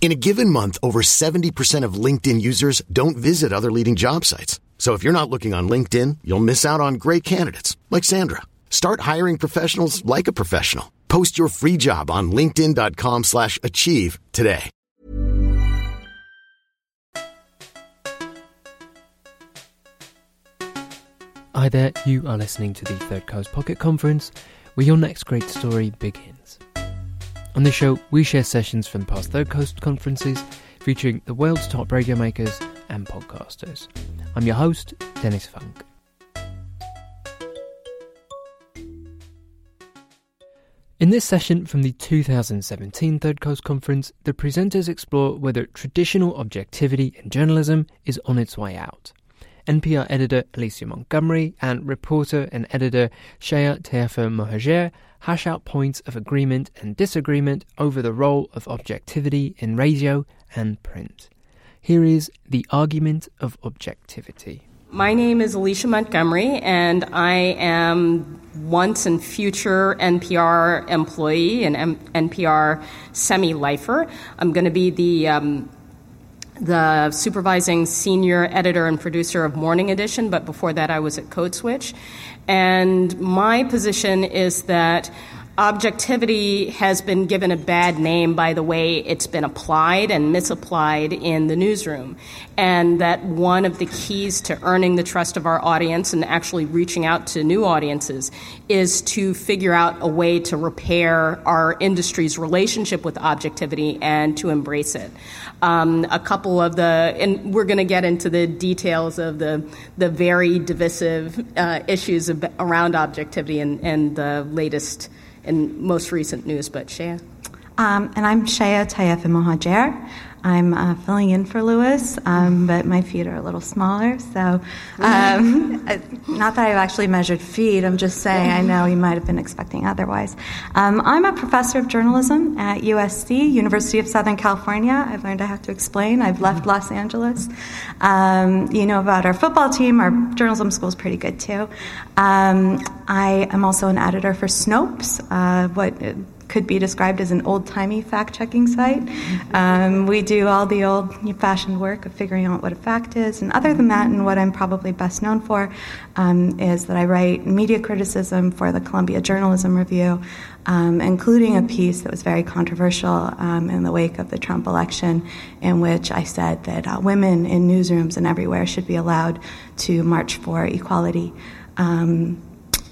In a given month, over 70% of LinkedIn users don't visit other leading job sites. So if you're not looking on LinkedIn, you'll miss out on great candidates like Sandra. Start hiring professionals like a professional. Post your free job on linkedin.com/achieve today. Hi there, you are listening to the Third Coast Pocket Conference, where your next great story begins. On this show, we share sessions from past Third Coast conferences featuring the world's top radio makers and podcasters. I'm your host, Dennis Funk. In this session from the 2017 Third Coast Conference, the presenters explore whether traditional objectivity in journalism is on its way out. NPR editor Alicia Montgomery and reporter and editor Shaya Tayefe Mohajer hash out points of agreement and disagreement over the role of objectivity in radio and print. Here is the argument of objectivity. My name is Alicia Montgomery, and I am once and future NPR employee and M- NPR semi lifer. I'm going to be the um, the supervising senior editor and producer of Morning Edition, but before that I was at Code Switch. And my position is that objectivity has been given a bad name by the way it's been applied and misapplied in the newsroom. And that one of the keys to earning the trust of our audience and actually reaching out to new audiences is to figure out a way to repair our industry's relationship with objectivity and to embrace it. Um, a couple of the, and we're going to get into the details of the, the very divisive uh, issues of, around objectivity and, and the latest and most recent news, but Shaya? Um, and I'm Shaya Tayefe Mohajer. I'm uh, filling in for Lewis, um, but my feet are a little smaller. So, um, not that I've actually measured feet, I'm just saying I know you might have been expecting otherwise. Um, I'm a professor of journalism at USC, University of Southern California. I've learned I have to explain. I've left Los Angeles. Um, you know about our football team, our journalism school is pretty good too. Um, I am also an editor for Snopes, uh, what could be described as an old timey fact checking site. Um, we do all the old fashioned work of figuring out what a fact is. And other than that, and what I'm probably best known for, um, is that I write media criticism for the Columbia Journalism Review, um, including a piece that was very controversial um, in the wake of the Trump election, in which I said that uh, women in newsrooms and everywhere should be allowed to march for equality. Um,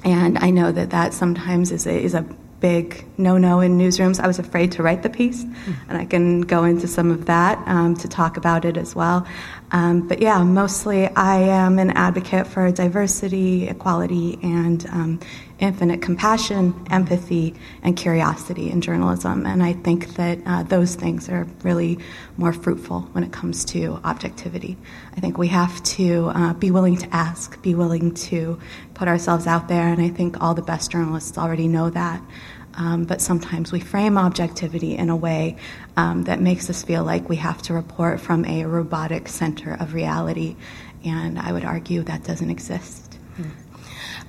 and I know that that sometimes is a, is a big no no in newsrooms. I was afraid to write the piece, and I can go into some of that um, to talk about it as well. Um, but yeah, mostly I am an advocate for diversity, equality, and um, infinite compassion, empathy, and curiosity in journalism. And I think that uh, those things are really more fruitful when it comes to objectivity. I think we have to uh, be willing to ask, be willing to put ourselves out there, and I think all the best journalists already know that. Um, but sometimes we frame objectivity in a way um, that makes us feel like we have to report from a robotic center of reality. And I would argue that doesn't exist.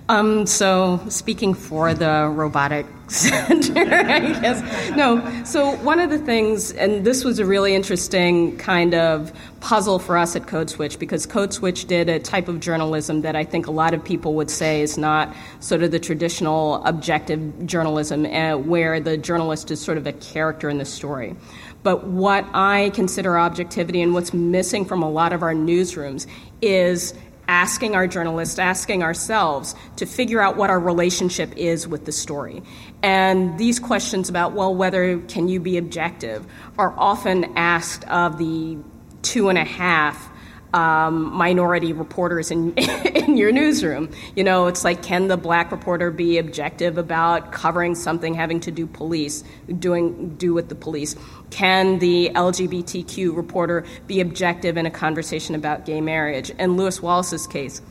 Um, so, speaking for the robotic center, I guess. No, so one of the things, and this was a really interesting kind of puzzle for us at Code Switch because Code Switch did a type of journalism that I think a lot of people would say is not sort of the traditional objective journalism, uh, where the journalist is sort of a character in the story. But what I consider objectivity and what's missing from a lot of our newsrooms is asking our journalists, asking ourselves to figure out what our relationship is with the story. And these questions about, well, whether can you be objective, are often asked of the two and a half um, minority reporters in, in your newsroom. You know, it's like, can the black reporter be objective about covering something having to do police, doing do with the police? Can the LGBTQ reporter be objective in a conversation about gay marriage? In Lewis Wallace's case,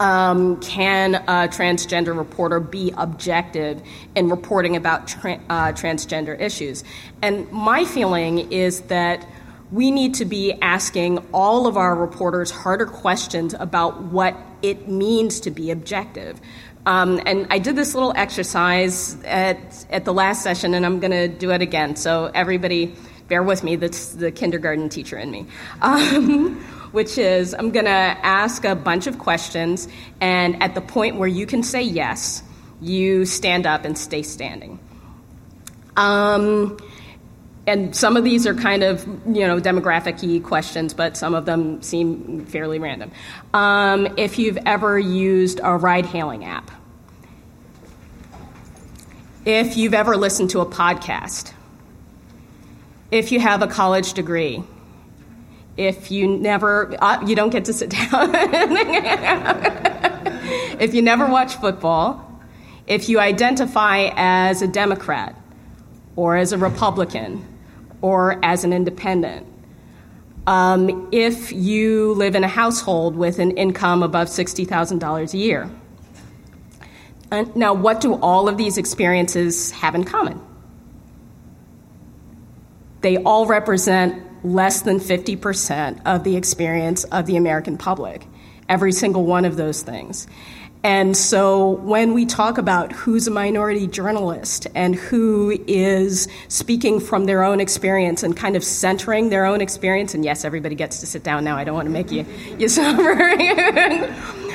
um, can a transgender reporter be objective in reporting about tra- uh, transgender issues? And my feeling is that we need to be asking all of our reporters harder questions about what it means to be objective. Um, and I did this little exercise at, at the last session, and I'm going to do it again. So, everybody, bear with me, that's the kindergarten teacher in me. Um, which is I'm going to ask a bunch of questions, and at the point where you can say yes, you stand up and stay standing. Um, and some of these are kind of you know demographic questions, but some of them seem fairly random. Um, if you've ever used a ride-hailing app, if you've ever listened to a podcast, if you have a college degree, if you never uh, you don't get to sit down, if you never watch football, if you identify as a Democrat or as a Republican or as an independent. Um, if you live in a household with an income above $60,000 a year. And now, what do all of these experiences have in common? They all represent less than 50% of the experience of the American public, every single one of those things. And so when we talk about who's a minority journalist and who is speaking from their own experience and kind of centering their own experience, and yes, everybody gets to sit down now, I don't want to make you, you suffer.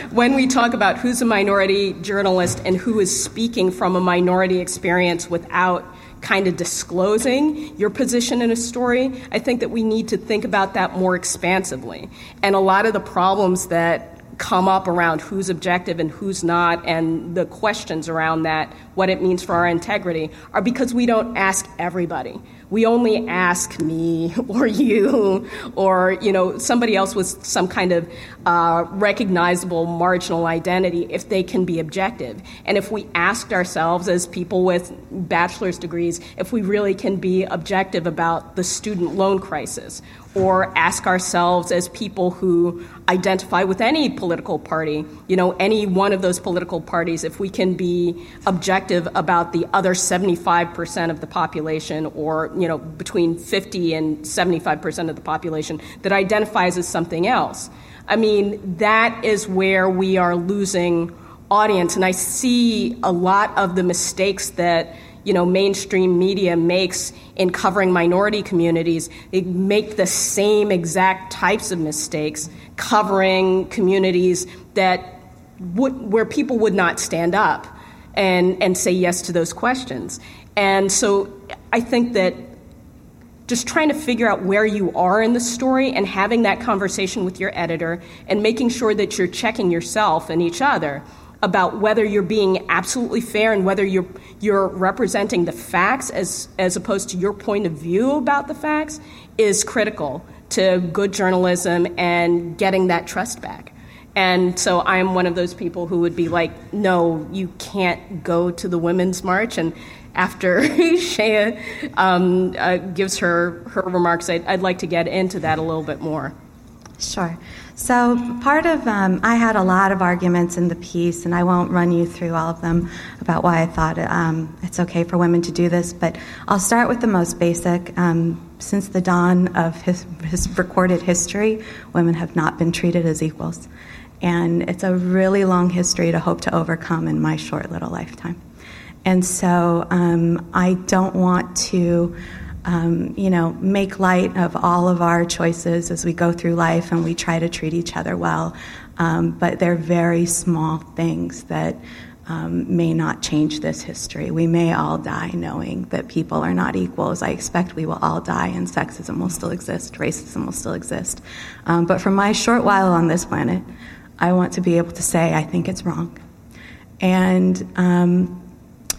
when we talk about who's a minority journalist and who is speaking from a minority experience without kind of disclosing your position in a story, I think that we need to think about that more expansively. And a lot of the problems that come up around who's objective and who's not, and the questions around that, what it means for our integrity, are because we don't ask everybody. We only ask me or you or you know somebody else with some kind of uh, recognizable marginal identity if they can be objective. And if we asked ourselves as people with bachelor's degrees if we really can be objective about the student loan crisis or ask ourselves as people who identify with any political party, you know, any one of those political parties, if we can be objective about the other 75% of the population or, you know, between 50 and 75% of the population that identifies as something else. I mean, that is where we are losing audience. And I see a lot of the mistakes that you know mainstream media makes in covering minority communities they make the same exact types of mistakes covering communities that would, where people would not stand up and and say yes to those questions. And so i think that just trying to figure out where you are in the story and having that conversation with your editor and making sure that you're checking yourself and each other about whether you're being absolutely fair and whether you're you're representing the facts as as opposed to your point of view about the facts is critical to good journalism and getting that trust back. And so I'm one of those people who would be like, no, you can't go to the Women's March. And after Shaya um, uh, gives her, her remarks, I'd, I'd like to get into that a little bit more. Sure. So, part of, um, I had a lot of arguments in the piece, and I won't run you through all of them about why I thought um, it's okay for women to do this, but I'll start with the most basic. Um, since the dawn of his, his recorded history, women have not been treated as equals. And it's a really long history to hope to overcome in my short little lifetime. And so um, I don't want to um, you know, make light of all of our choices as we go through life and we try to treat each other well. Um, but they're very small things that um, may not change this history. We may all die knowing that people are not equals. I expect we will all die and sexism will still exist, racism will still exist. Um, but for my short while on this planet, I want to be able to say, I think it's wrong. And um,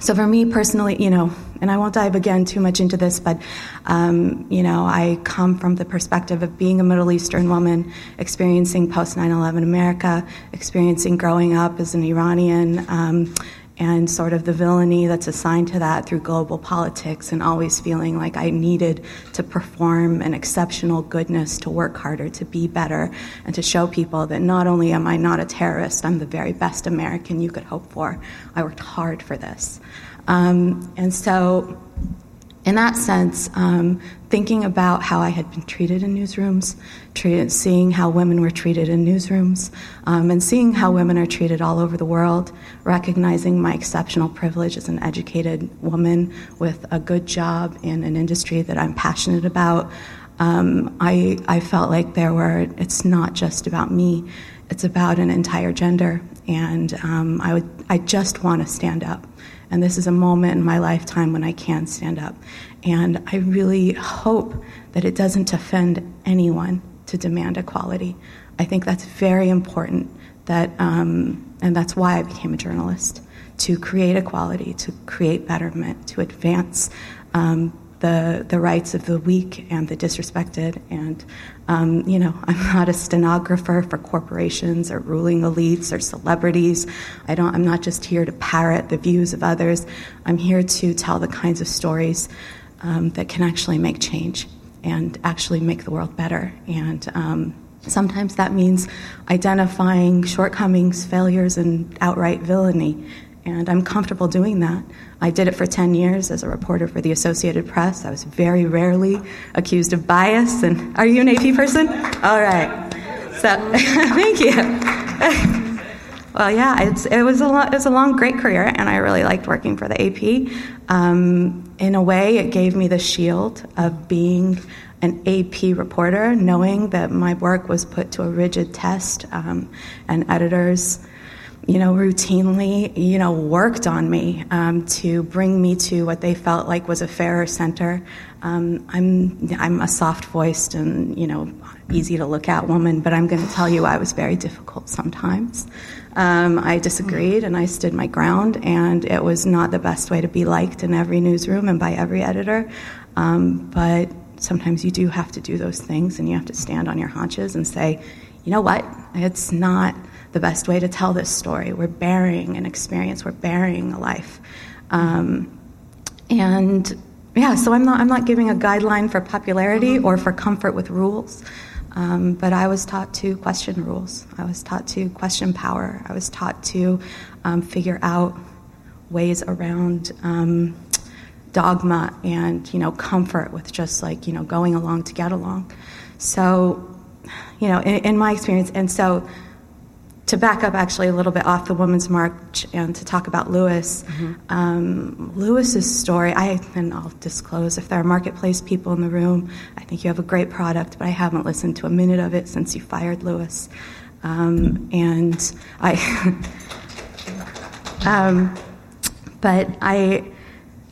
so for me personally, you know, and I won't dive again too much into this, but um, you know, I come from the perspective of being a Middle Eastern woman, experiencing post 9/11 America, experiencing growing up as an Iranian. Um, and sort of the villainy that's assigned to that through global politics, and always feeling like I needed to perform an exceptional goodness, to work harder, to be better, and to show people that not only am I not a terrorist, I'm the very best American you could hope for. I worked hard for this. Um, and so in that sense, um, thinking about how I had been treated in newsrooms, treated, seeing how women were treated in newsrooms, um, and seeing how women are treated all over the world, recognizing my exceptional privilege as an educated woman with a good job in an industry that I'm passionate about, um, I, I felt like there were, it's not just about me, it's about an entire gender, and um, I, would, I just want to stand up. And this is a moment in my lifetime when I can stand up. And I really hope that it doesn't offend anyone to demand equality. I think that's very important. That, um, and that's why I became a journalist to create equality, to create betterment, to advance um, the, the rights of the weak and the disrespected. And, um, you know, I'm not a stenographer for corporations or ruling elites or celebrities. I don't, I'm not just here to parrot the views of others. I'm here to tell the kinds of stories um, that can actually make change and actually make the world better. And um, sometimes that means identifying shortcomings, failures, and outright villainy. And I'm comfortable doing that. I did it for 10 years as a reporter for the Associated Press. I was very rarely accused of bias. And are you an AP person? All right. So, thank you. well, yeah, it was a it was a long, great career, and I really liked working for the AP. Um, in a way, it gave me the shield of being an AP reporter, knowing that my work was put to a rigid test, um, and editors you know, routinely, you know, worked on me um, to bring me to what they felt like was a fairer center. Um, I'm I'm a soft-voiced and you know easy to look at woman, but I'm going to tell you I was very difficult sometimes. Um, I disagreed and I stood my ground, and it was not the best way to be liked in every newsroom and by every editor. Um, but sometimes you do have to do those things, and you have to stand on your haunches and say, you know what, it's not the best way to tell this story. We're burying an experience, we're burying a life. Um, and yeah, so I'm not, I'm not giving a guideline for popularity or for comfort with rules. Um, but I was taught to question rules. I was taught to question power. I was taught to um, figure out ways around um, dogma and you know comfort with just like you know going along to get along. So, you know, in, in my experience, and so to back up actually a little bit off the Women's March and to talk about Lewis, mm-hmm. um, Lewis's story, I, and I'll disclose if there are marketplace people in the room, I think you have a great product, but I haven't listened to a minute of it since you fired Lewis. Um, and I, um, but I,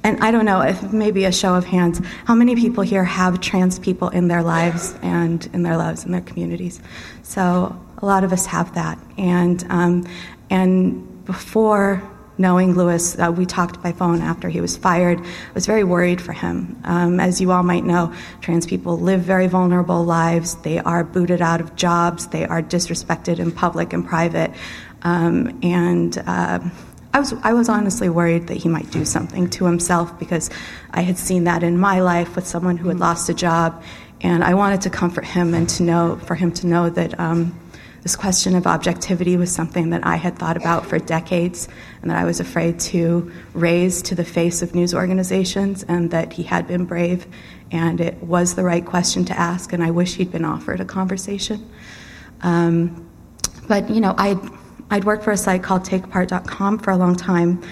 and I don't know if maybe a show of hands, how many people here have trans people in their lives and in their lives in their communities? So a lot of us have that. And, um, and before knowing Lewis, uh, we talked by phone after he was fired. I was very worried for him. Um, as you all might know, trans people live very vulnerable lives. They are booted out of jobs. They are disrespected in public and private. Um, and uh, I was, I was honestly worried that he might do something to himself because I had seen that in my life with someone who had lost a job. And I wanted to comfort him and to know, for him to know that um, this question of objectivity was something that I had thought about for decades and that I was afraid to raise to the face of news organizations, and that he had been brave and it was the right question to ask, and I wish he'd been offered a conversation. Um, but, you know, I'd, I'd worked for a site called TakePart.com for a long time.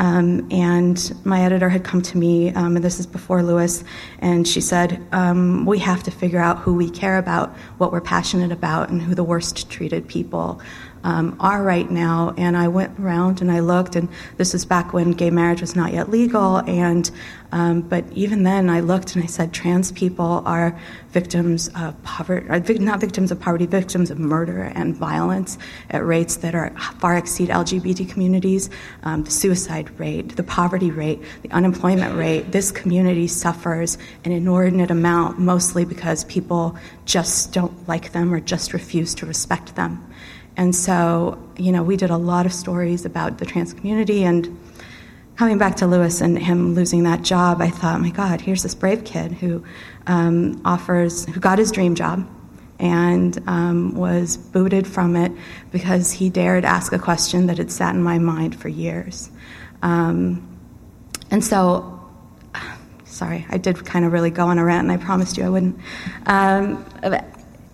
Um, and my editor had come to me, um, and this is before Lewis, and she said, um, We have to figure out who we care about, what we're passionate about, and who the worst treated people um, are right now. And I went around and I looked, and this is back when gay marriage was not yet legal. And um, but even then, I looked and I said, trans people are victims of poverty, not victims of poverty, victims of murder and violence at rates that are far exceed LGBT communities. Um, the suicide rate, the poverty rate, the unemployment rate. This community suffers an inordinate amount, mostly because people just don't like them or just refuse to respect them. And so, you know, we did a lot of stories about the trans community and coming back to Lewis and him losing that job, I thought, my God, here's this brave kid who um, offers, who got his dream job and um, was booted from it because he dared ask a question that had sat in my mind for years. Um, and so, sorry, I did kind of really go on a rant, and I promised you I wouldn't. Um,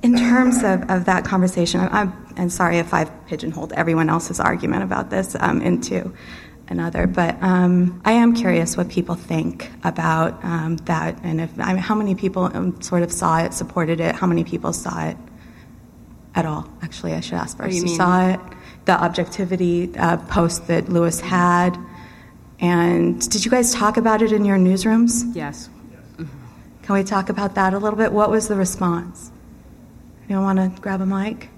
in terms of, of that conversation, I'm, and sorry if I've pigeonholed everyone else's argument about this um, into another, but um, I am curious what people think about um, that, and if I mean, how many people um, sort of saw it, supported it, how many people saw it at all. Actually, I should ask first. You, you saw it, the objectivity uh, post that Lewis had, and did you guys talk about it in your newsrooms? Yes. Can we talk about that a little bit? What was the response? You want to grab a mic?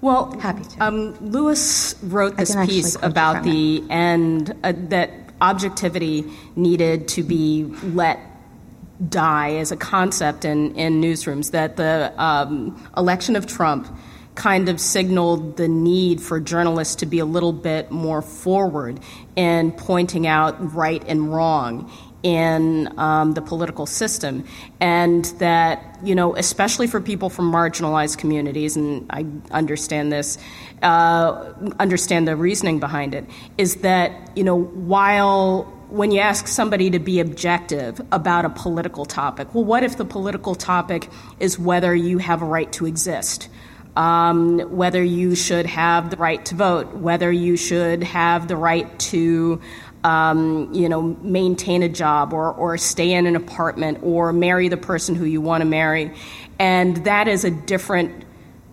Well, happy to. Um, Lewis wrote this piece about the end uh, that objectivity needed to be let die as a concept in, in newsrooms. That the um, election of Trump kind of signaled the need for journalists to be a little bit more forward in pointing out right and wrong in um, the political system, and that you know, especially for people from marginalized communities, and I understand this, uh, understand the reasoning behind it, is that you know, while when you ask somebody to be objective about a political topic, well, what if the political topic is whether you have a right to exist? Um, whether you should have the right to vote, whether you should have the right to um, you know, maintain a job or, or stay in an apartment or marry the person who you want to marry. And that is a different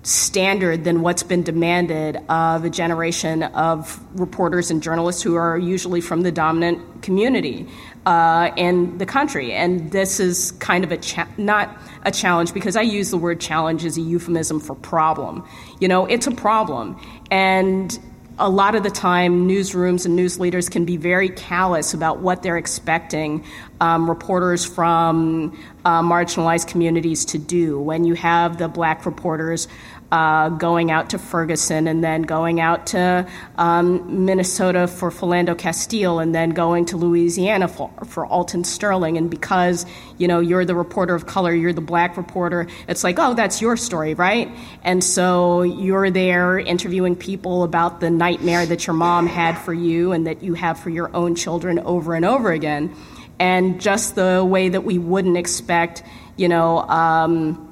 standard than what's been demanded of a generation of reporters and journalists who are usually from the dominant community uh, in the country. And this is kind of a cha- not a challenge because I use the word challenge as a euphemism for problem. You know, it's a problem. And a lot of the time, newsrooms and news leaders can be very callous about what they're expecting um, reporters from uh, marginalized communities to do. When you have the black reporters uh, going out to Ferguson and then going out to um, Minnesota for Philando Castile and then going to Louisiana for, for Alton Sterling. And because, you know, you're the reporter of color, you're the black reporter, it's like, oh, that's your story, right? And so you're there interviewing people about the nightmare that your mom had for you and that you have for your own children over and over again. And just the way that we wouldn't expect, you know, um,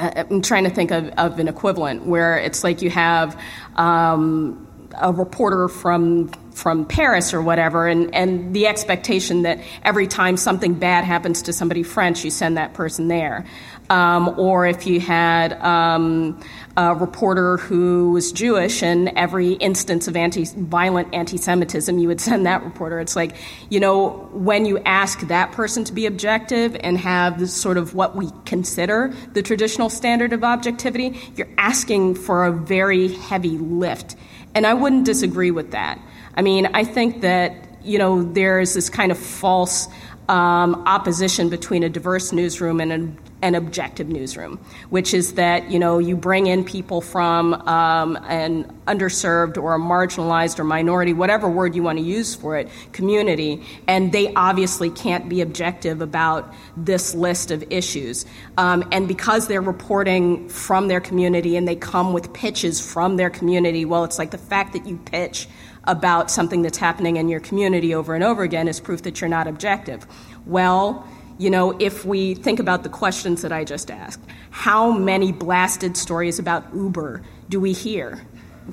I'm trying to think of, of an equivalent where it's like you have um, a reporter from from Paris or whatever, and, and the expectation that every time something bad happens to somebody French, you send that person there. Um, or if you had um, a reporter who was Jewish and every instance of anti- violent anti Semitism, you would send that reporter. It's like, you know, when you ask that person to be objective and have sort of what we consider the traditional standard of objectivity, you're asking for a very heavy lift. And I wouldn't disagree with that. I mean, I think that, you know, there's this kind of false um, opposition between a diverse newsroom and a an objective newsroom, which is that you know you bring in people from um, an underserved or a marginalized or minority, whatever word you want to use for it, community, and they obviously can't be objective about this list of issues. Um, and because they're reporting from their community and they come with pitches from their community, well, it's like the fact that you pitch about something that's happening in your community over and over again is proof that you're not objective. Well you know, if we think about the questions that I just asked, how many blasted stories about Uber do we hear?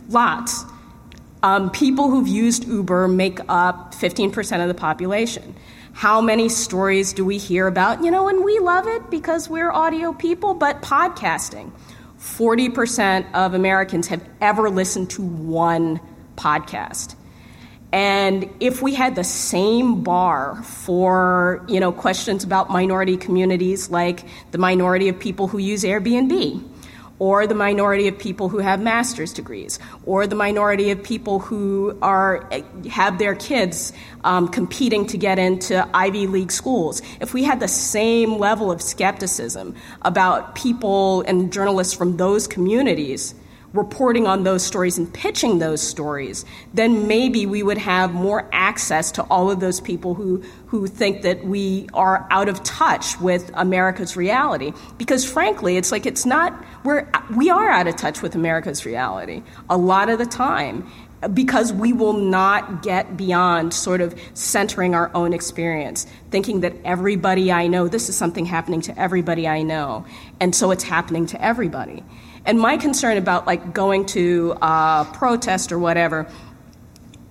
Lots. Um, people who've used Uber make up 15% of the population. How many stories do we hear about, you know, and we love it because we're audio people, but podcasting? 40% of Americans have ever listened to one podcast. And if we had the same bar for, you know, questions about minority communities like the minority of people who use Airbnb, or the minority of people who have master's degrees, or the minority of people who are have their kids um, competing to get into Ivy League schools. If we had the same level of skepticism about people and journalists from those communities, reporting on those stories and pitching those stories, then maybe we would have more access to all of those people who, who think that we are out of touch with America's reality. Because frankly, it's like it's not, we're, we are out of touch with America's reality a lot of the time because we will not get beyond sort of centering our own experience, thinking that everybody I know, this is something happening to everybody I know, and so it's happening to everybody. And my concern about like going to a protest or whatever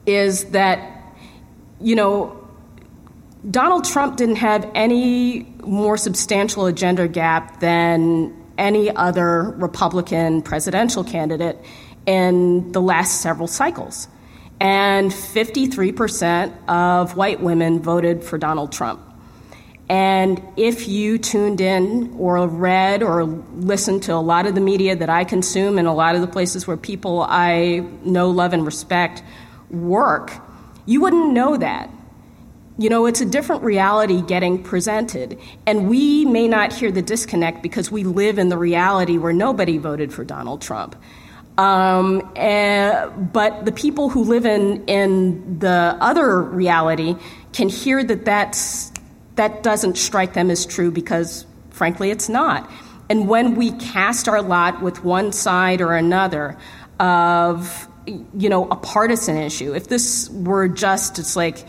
is that, you know, Donald Trump didn't have any more substantial agenda gap than any other Republican presidential candidate in the last several cycles. And 53% of white women voted for Donald Trump. And if you tuned in or read or listened to a lot of the media that I consume and a lot of the places where people I know, love, and respect work, you wouldn't know that. You know, it's a different reality getting presented. And we may not hear the disconnect because we live in the reality where nobody voted for Donald Trump. Um, and, eh, but the people who live in, in the other reality can hear that that's that doesn't strike them as true because, frankly, it's not. And when we cast our lot with one side or another of, you know, a partisan issue, if this were just, it's like,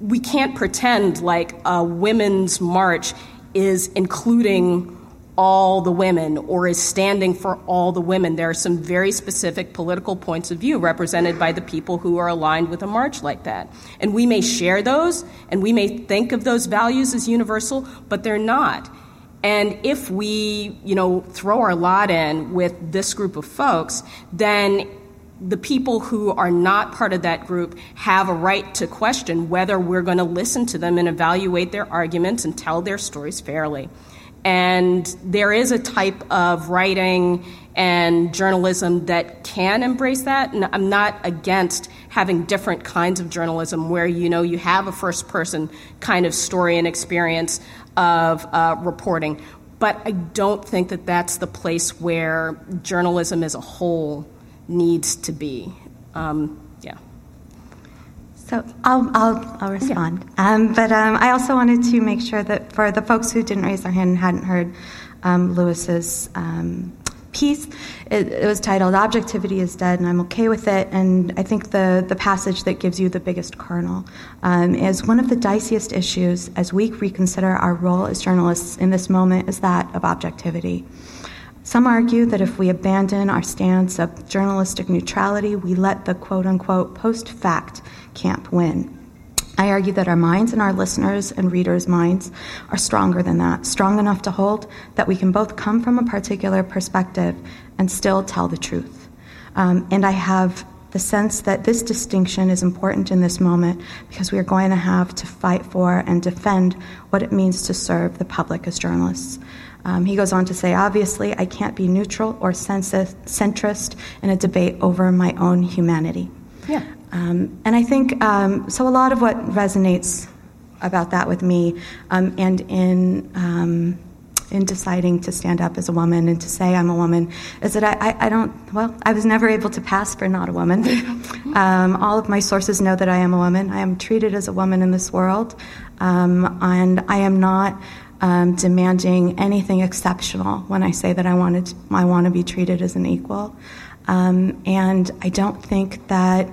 we can't pretend like a women's march is including all the women or is standing for all the women. There are some very specific political points of view represented by the people who are aligned with a march like that. And we may share those and we may think of those values as universal, but they're not. And if we, you know, throw our lot in with this group of folks, then the people who are not part of that group have a right to question whether we're going to listen to them and evaluate their arguments and tell their stories fairly. And there is a type of writing and journalism that can embrace that. And I'm not against having different kinds of journalism where you know you have a first person kind of story and experience of uh, reporting. But I don't think that that's the place where journalism as a whole needs to be. Um, so I'll, I'll, I'll respond. Yeah. Um, but um, I also wanted to make sure that for the folks who didn't raise their hand and hadn't heard um, Lewis's um, piece, it, it, was titled "Objectivity is Dead," and I'm okay with it. And I think the the passage that gives you the biggest kernel um, is one of the diciest issues as we reconsider our role as journalists in this moment is that of objectivity. Some argue that if we abandon our stance of journalistic neutrality, we let the quote unquote post fact camp win. I argue that our minds and our listeners' and readers' minds are stronger than that, strong enough to hold that we can both come from a particular perspective and still tell the truth. Um, and I have the sense that this distinction is important in this moment because we are going to have to fight for and defend what it means to serve the public as journalists. Um, he goes on to say, obviously, I can't be neutral or centrist in a debate over my own humanity. Yeah. Um, and I think um, so. A lot of what resonates about that with me, um, and in um, in deciding to stand up as a woman and to say I'm a woman, is that I, I, I don't. Well, I was never able to pass for not a woman. Um, all of my sources know that I am a woman. I am treated as a woman in this world, um, and I am not. Um, demanding anything exceptional when I say that I wanted to, I want to be treated as an equal, um, and I don't think that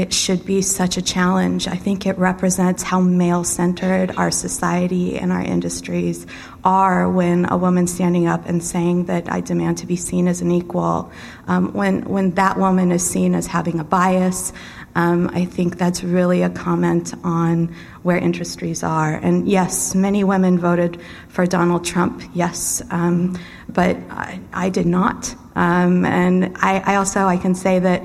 it should be such a challenge. I think it represents how male centered our society and our industries are when a woman standing up and saying that I demand to be seen as an equal. Um, when, when that woman is seen as having a bias, um, I think that's really a comment on where industries are. And yes, many women voted for Donald Trump, yes, um, but I, I, did not. Um, and I, I also I can say that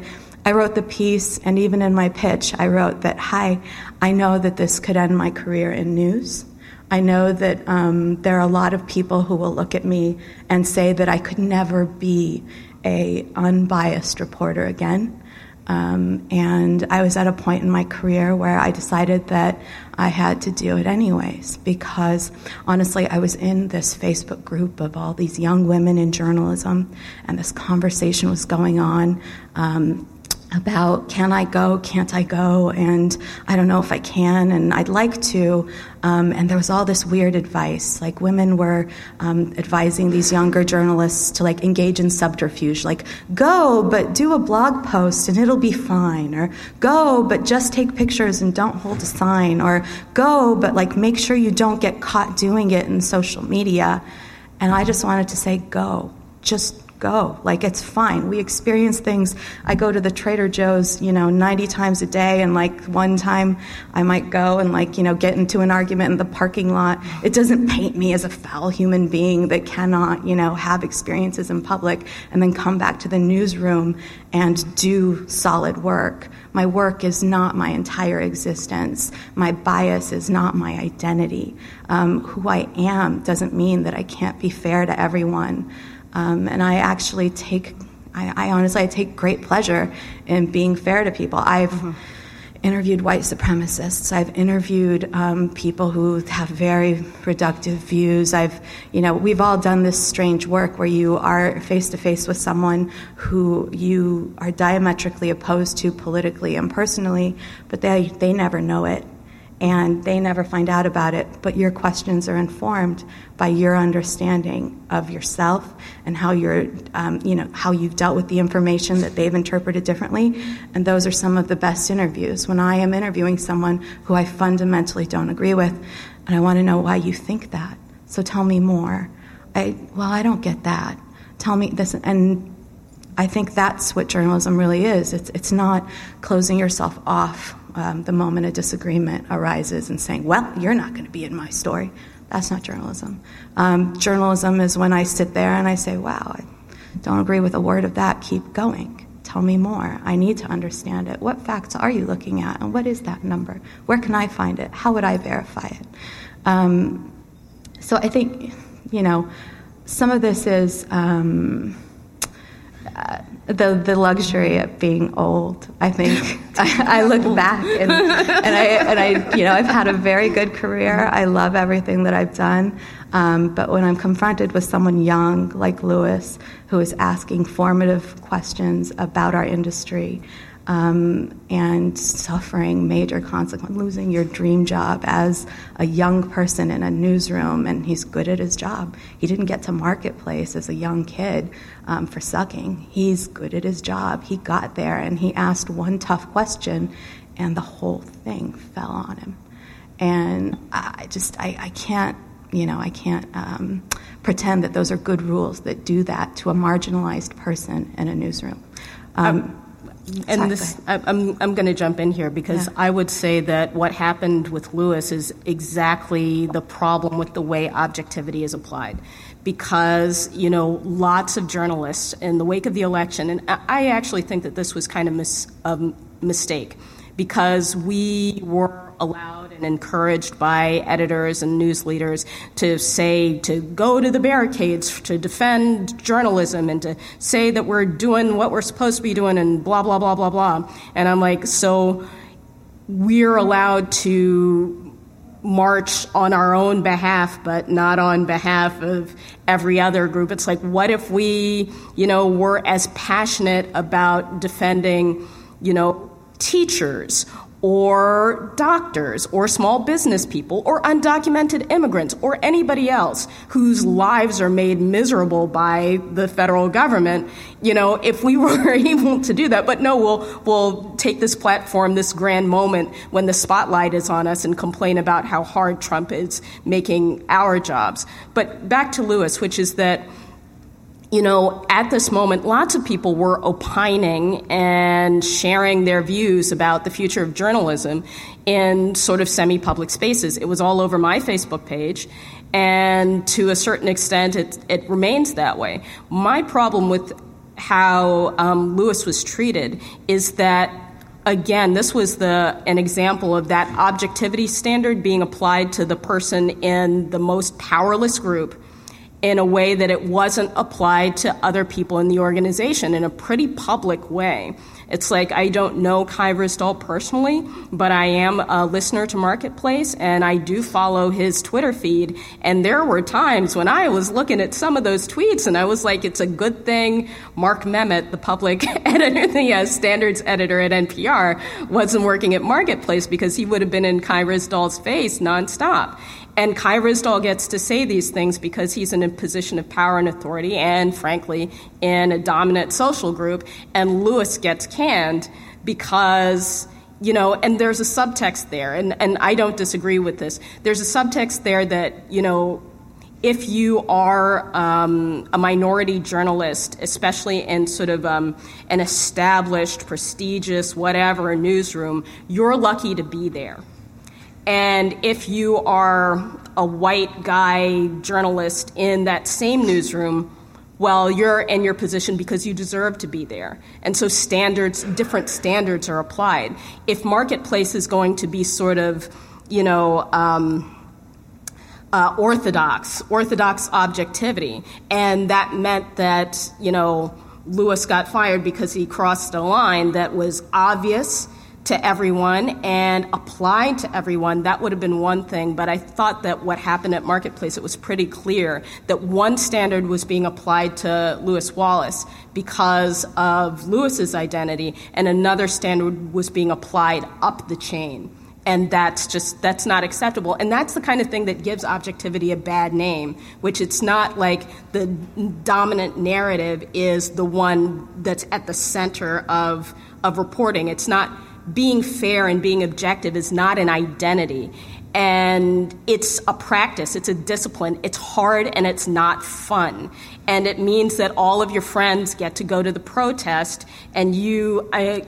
I wrote the piece, and even in my pitch, I wrote that, hi, I know that this could end my career in news. I know that um, there are a lot of people who will look at me and say that I could never be a unbiased reporter again. Um, and I was at a point in my career where I decided that I had to do it anyways because honestly, I was in this Facebook group of all these young women in journalism, and this conversation was going on. Um, about can I go, can't I go, and I don't know if I can, and I'd like to. Um, and there was all this weird advice. Like women were um, advising these younger journalists to like engage in subterfuge, like go, but do a blog post and it'll be fine, or go, but just take pictures and don't hold a sign, or go, but like make sure you don't get caught doing it in social media. And I just wanted to say, go, just go. Like it's fine. We experience things. I go to the Trader Joe's, you know, 90 times a day and like one time I might go and like, you know, get into an argument in the parking lot. It doesn't paint me as a foul human being that cannot, you know, have experiences in public and then come back to the newsroom and do solid work. My work is not my entire existence. My bias is not my identity. Um, who I am doesn't mean that I can't be fair to everyone. Um, and I actually take, I, I, honestly, I take great pleasure in being fair to people. I've mm-hmm. interviewed white supremacists. I've interviewed um, people who have very reductive views. I've, you know, we've all done this strange work where you are face to face with someone who you are diametrically opposed to politically and personally, but they, they never know it and they never find out about it, but your questions are informed by your understanding of yourself and how you're, um, you know, how you've dealt with the information that they've interpreted differently. And those are some of the best interviews. When I am interviewing someone who I fundamentally don't agree with, and I want to know why you think that. So tell me more. I, well, I don't get that. Tell me this, and I think that's what journalism really is. It's, it's not closing yourself off um, the moment a disagreement arises and saying, well, you're not going to be in my story. That's not journalism. Um, journalism is when I sit there and I say, wow, I don't agree with a word of that. Keep going. Tell me more. I need to understand it. What facts are you looking at? And what is that number? Where can I find it? How would I verify it? Um, so I think, you know, some of this is. Um, uh, the the luxury of being old. I think I, I, look back and, and I and I you know I've had a very good career. I love everything that I've done. Um, but when I'm confronted with someone young like Lewis, who is asking formative questions about our industry, um, and suffering major consequences, losing your dream job as a young person in a newsroom, and he's good at his job. He didn't get to marketplace as a young kid um, for sucking. He's good at his job. He got there, and he asked one tough question, and the whole thing fell on him. And I just, I, I can't, you know, I can't um, pretend that those are good rules that do that to a marginalized person in a newsroom. Um, and this, I'm, I'm going to jump in here because yeah. I would say that what happened with Lewis is exactly the problem with the way objectivity is applied. Because, you know, lots of journalists in the wake of the election, and I actually think that this was kind of mis- a mistake because we were allowed and encouraged by editors and news leaders to say to go to the barricades to defend journalism and to say that we're doing what we're supposed to be doing and blah blah blah blah blah. And i'm like so we're allowed to march on our own behalf but not on behalf of every other group. It's like what if we you know were as passionate about defending you know teachers or doctors or small business people or undocumented immigrants or anybody else whose lives are made miserable by the federal government you know if we were able to do that. But no we'll we'll take this platform this grand moment when the spotlight is on us and complain about how hard Trump is making our jobs. But back to Lewis which is that you know, at this moment, lots of people were opining and sharing their views about the future of journalism in sort of semi public spaces. It was all over my Facebook page, and to a certain extent, it, it remains that way. My problem with how um, Lewis was treated is that again, this was the an example of that objectivity standard being applied to the person in the most powerless group in a way that it wasn't applied to other people in the organization in a pretty public way. It's like I don't know Kai Ryssdal personally, but I am a listener to Marketplace and I do follow his Twitter feed. And there were times when I was looking at some of those tweets and I was like, it's a good thing Mark Memmott, the public editor, the uh, standards editor at NPR, wasn't working at Marketplace because he would have been in Kai Ryssdal's face nonstop. And Kai Ryssdal gets to say these things because he's in a position of power and authority, and frankly, in a dominant social group. And Lewis gets canned because, you know, and there's a subtext there, and, and I don't disagree with this. There's a subtext there that, you know, if you are um, a minority journalist, especially in sort of um, an established, prestigious, whatever newsroom, you're lucky to be there and if you are a white guy journalist in that same newsroom, well, you're in your position because you deserve to be there. And so standards, different standards are applied. If marketplace is going to be sort of, you know, um, uh, orthodox, orthodox objectivity, and that meant that, you know, Lewis got fired because he crossed a line that was obvious to everyone and applied to everyone, that would have been one thing. But I thought that what happened at Marketplace, it was pretty clear that one standard was being applied to Lewis Wallace because of Lewis's identity, and another standard was being applied up the chain. And that's just, that's not acceptable. And that's the kind of thing that gives objectivity a bad name, which it's not like the dominant narrative is the one that's at the center of, of reporting. It's not being fair and being objective is not an identity. And it's a practice, it's a discipline. It's hard and it's not fun. And it means that all of your friends get to go to the protest and you uh,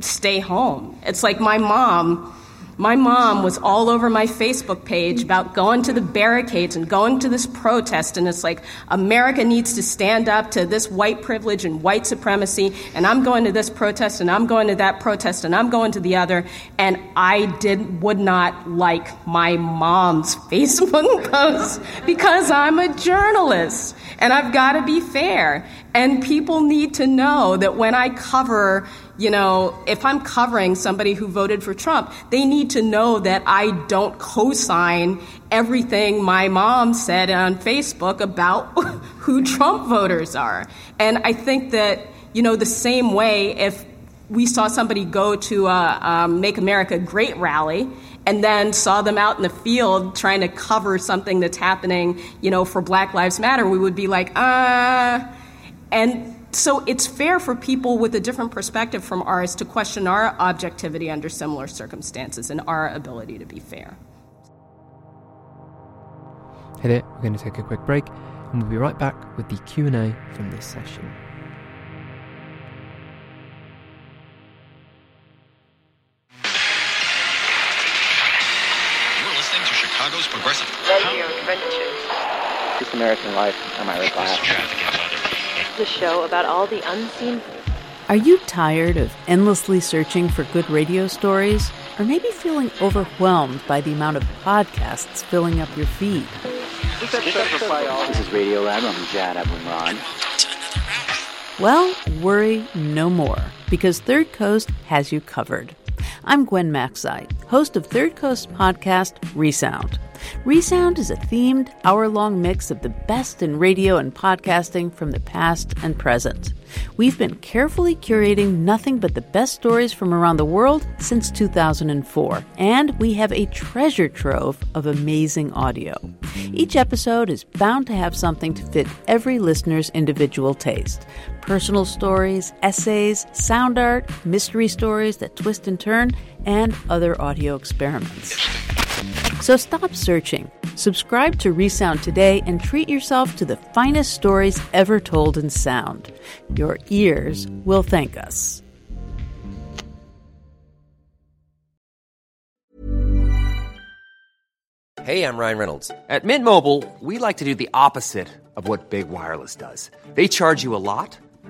stay home. It's like my mom my mom was all over my Facebook page about going to the barricades and going to this protest, and it's like America needs to stand up to this white privilege and white supremacy, and I'm going to this protest, and I'm going to that protest, and I'm going to the other, and I did would not like my mom's Facebook posts because I'm a journalist and I've got to be fair. And people need to know that when I cover you know, if I'm covering somebody who voted for Trump, they need to know that I don't co sign everything my mom said on Facebook about who Trump voters are. And I think that, you know, the same way if we saw somebody go to a um, Make America Great rally and then saw them out in the field trying to cover something that's happening, you know, for Black Lives Matter, we would be like, uh, and so it's fair for people with a different perspective from ours to question our objectivity under similar circumstances and our ability to be fair. Hey there, we're going to take a quick break and we'll be right back with the Q&A from this session. You're listening to Chicago's Progressive. Radio Adventures. This American Life. Am I right The show about all the unseen. Are you tired of endlessly searching for good radio stories? Or maybe feeling overwhelmed by the amount of podcasts filling up your feed? This is Radio Lab. I'm Jad Abumrad. Well, worry no more, because Third Coast has you covered. I'm Gwen Macsai, host of Third Coast podcast Resound. Resound is a themed, hour long mix of the best in radio and podcasting from the past and present. We've been carefully curating nothing but the best stories from around the world since 2004, and we have a treasure trove of amazing audio. Each episode is bound to have something to fit every listener's individual taste personal stories, essays, sound art, mystery stories that twist and turn, and other audio experiments. So stop searching. Subscribe to Resound today and treat yourself to the finest stories ever told in sound. Your ears will thank us. Hey, I'm Ryan Reynolds. At Mint Mobile, we like to do the opposite of what Big Wireless does. They charge you a lot,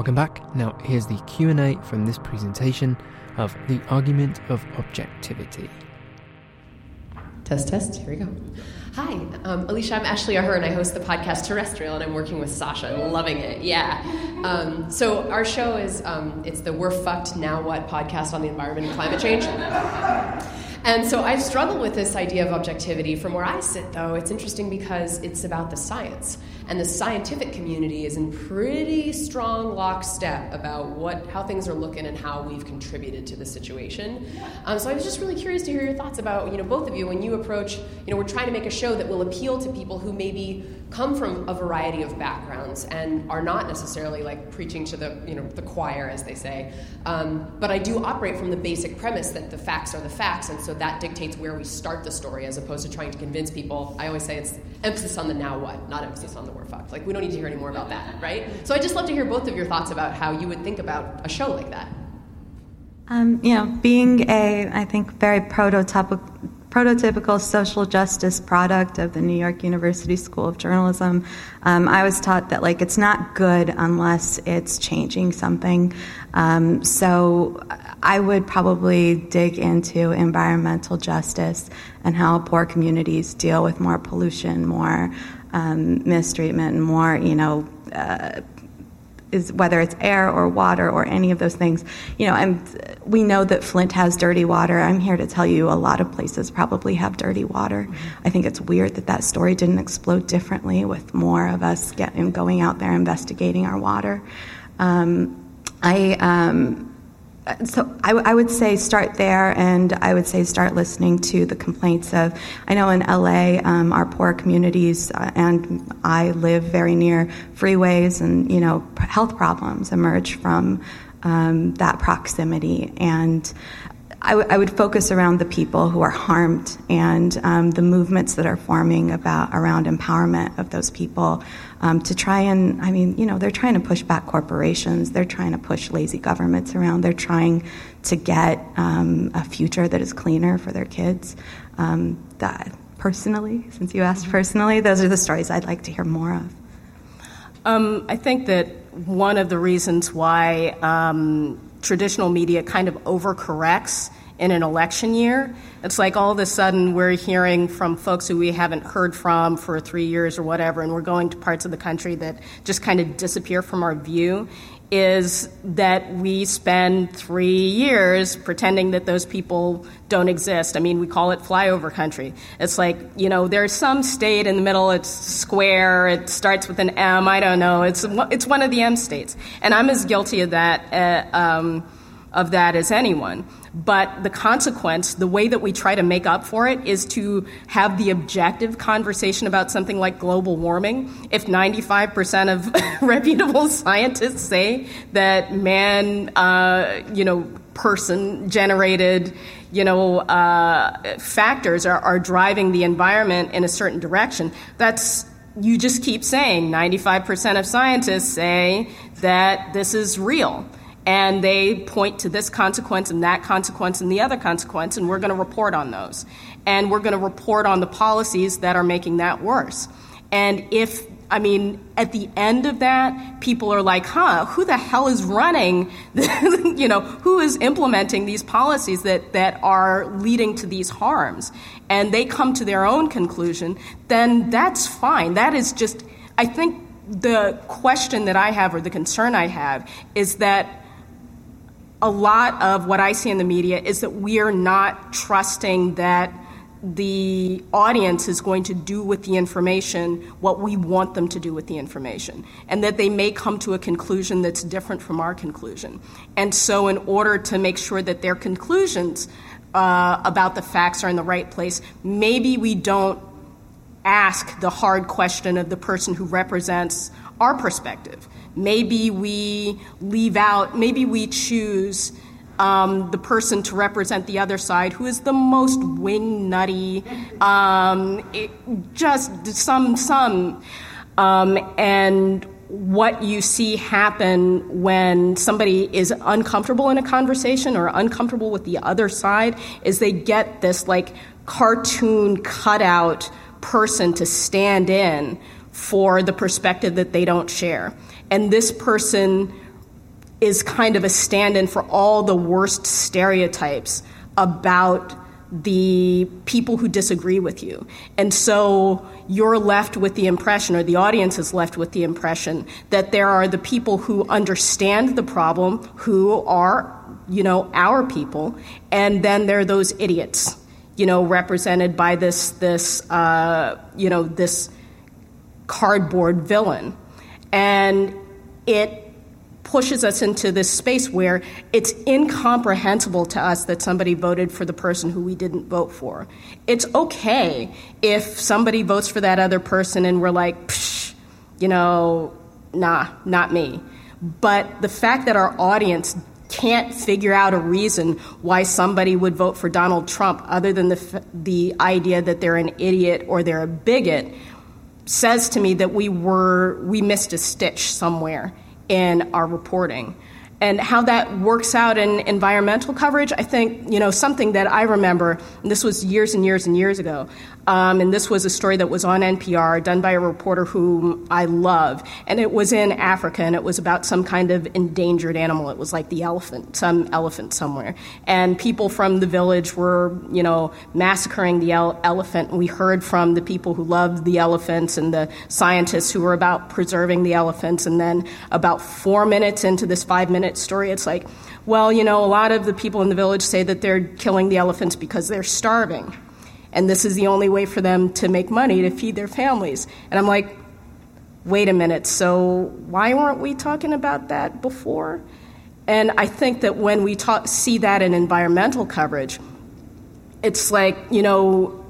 Welcome back. Now here's the Q&A from this presentation of the argument of objectivity. Test, test. Here we go. Hi, um, Alicia. I'm Ashley Ahern. I host the podcast Terrestrial, and I'm working with Sasha. I'm loving it. Yeah. Um, so our show is um, it's the We're Fucked Now What podcast on the environment and climate change. And so I struggle with this idea of objectivity. From where I sit, though, it's interesting because it's about the science. And the scientific community is in pretty strong lockstep about what, how things are looking and how we've contributed to the situation. Um, so I was just really curious to hear your thoughts about, you know, both of you, when you approach, you know, we're trying to make a show that will appeal to people who maybe come from a variety of backgrounds and are not necessarily like preaching to the, you know, the choir, as they say. Um, but I do operate from the basic premise that the facts are the facts, and so that dictates where we start the story as opposed to trying to convince people. I always say it's emphasis on the now what, not emphasis on the we're fucked. Like, we don't need to hear any more about that, right? So I just love to hear both of your thoughts about how you would think about a show like that. Um, you know, being a, I think, very prototypical, prototypical social justice product of the New York University School of Journalism, um, I was taught that like it's not good unless it's changing something. Um, so I would probably dig into environmental justice and how poor communities deal with more pollution, more um, mistreatment, and more, you know. Uh, is whether it's air or water or any of those things. You know, and we know that Flint has dirty water. I'm here to tell you a lot of places probably have dirty water. I think it's weird that that story didn't explode differently with more of us getting going out there investigating our water. Um, I um, so I, I, would say start there, and I would say start listening to the complaints of. I know in LA, um, our poor communities, uh, and I live very near freeways, and you know, health problems emerge from um, that proximity. And I, w- I would focus around the people who are harmed and um, the movements that are forming about around empowerment of those people um, to try and I mean you know they're trying to push back corporations. They're trying to push lazy governments around. They're trying to get um, a future that is cleaner for their kids. Um, that personally since you asked personally those are the stories I'd like to hear more of. Um, I think that one of the reasons why um, traditional media kind of overcorrects in an election year. It's like all of a sudden we're hearing from folks who we haven't heard from for three years or whatever, and we're going to parts of the country that just kind of disappear from our view. Is that we spend three years pretending that those people don't exist. I mean, we call it flyover country. It's like, you know, there's some state in the middle, it's square, it starts with an M, I don't know. It's, it's one of the M states. And I'm as guilty of that. Uh, um, of that as anyone. But the consequence, the way that we try to make up for it, is to have the objective conversation about something like global warming. If 95% of reputable scientists say that man, uh, you know, person generated you know, uh, factors are, are driving the environment in a certain direction. That's you just keep saying 95% of scientists say that this is real. And they point to this consequence and that consequence and the other consequence, and we're going to report on those. And we're going to report on the policies that are making that worse. And if I mean, at the end of that, people are like, huh, who the hell is running, you know, who is implementing these policies that, that are leading to these harms? And they come to their own conclusion, then that's fine. That is just, I think the question that I have or the concern I have is that a lot of what I see in the media is that we are not trusting that the audience is going to do with the information what we want them to do with the information, and that they may come to a conclusion that's different from our conclusion. And so, in order to make sure that their conclusions uh, about the facts are in the right place, maybe we don't ask the hard question of the person who represents our perspective. Maybe we leave out, maybe we choose um, the person to represent the other side who is the most wing nutty, um, just some, some. Um, and what you see happen when somebody is uncomfortable in a conversation or uncomfortable with the other side is they get this like cartoon cutout person to stand in for the perspective that they don't share. And this person is kind of a stand in for all the worst stereotypes about the people who disagree with you. And so you're left with the impression, or the audience is left with the impression, that there are the people who understand the problem, who are, you know, our people, and then there are those idiots, you know, represented by this, this, uh, you know, this cardboard villain. And it pushes us into this space where it's incomprehensible to us that somebody voted for the person who we didn't vote for. It's okay if somebody votes for that other person and we're like, Psh, you know, nah, not me. But the fact that our audience can't figure out a reason why somebody would vote for Donald Trump other than the, the idea that they're an idiot or they're a bigot says to me that we were we missed a stitch somewhere in our reporting. And how that works out in environmental coverage, I think, you know, something that I remember, and this was years and years and years ago, um, and this was a story that was on NPR, done by a reporter whom I love. And it was in Africa, and it was about some kind of endangered animal. It was like the elephant, some elephant somewhere. And people from the village were, you know, massacring the el- elephant. And we heard from the people who loved the elephants and the scientists who were about preserving the elephants. And then about four minutes into this five minute story, it's like, well, you know, a lot of the people in the village say that they're killing the elephants because they're starving and this is the only way for them to make money to feed their families. And I'm like, wait a minute, so why weren't we talking about that before? And I think that when we talk, see that in environmental coverage, it's like, you know,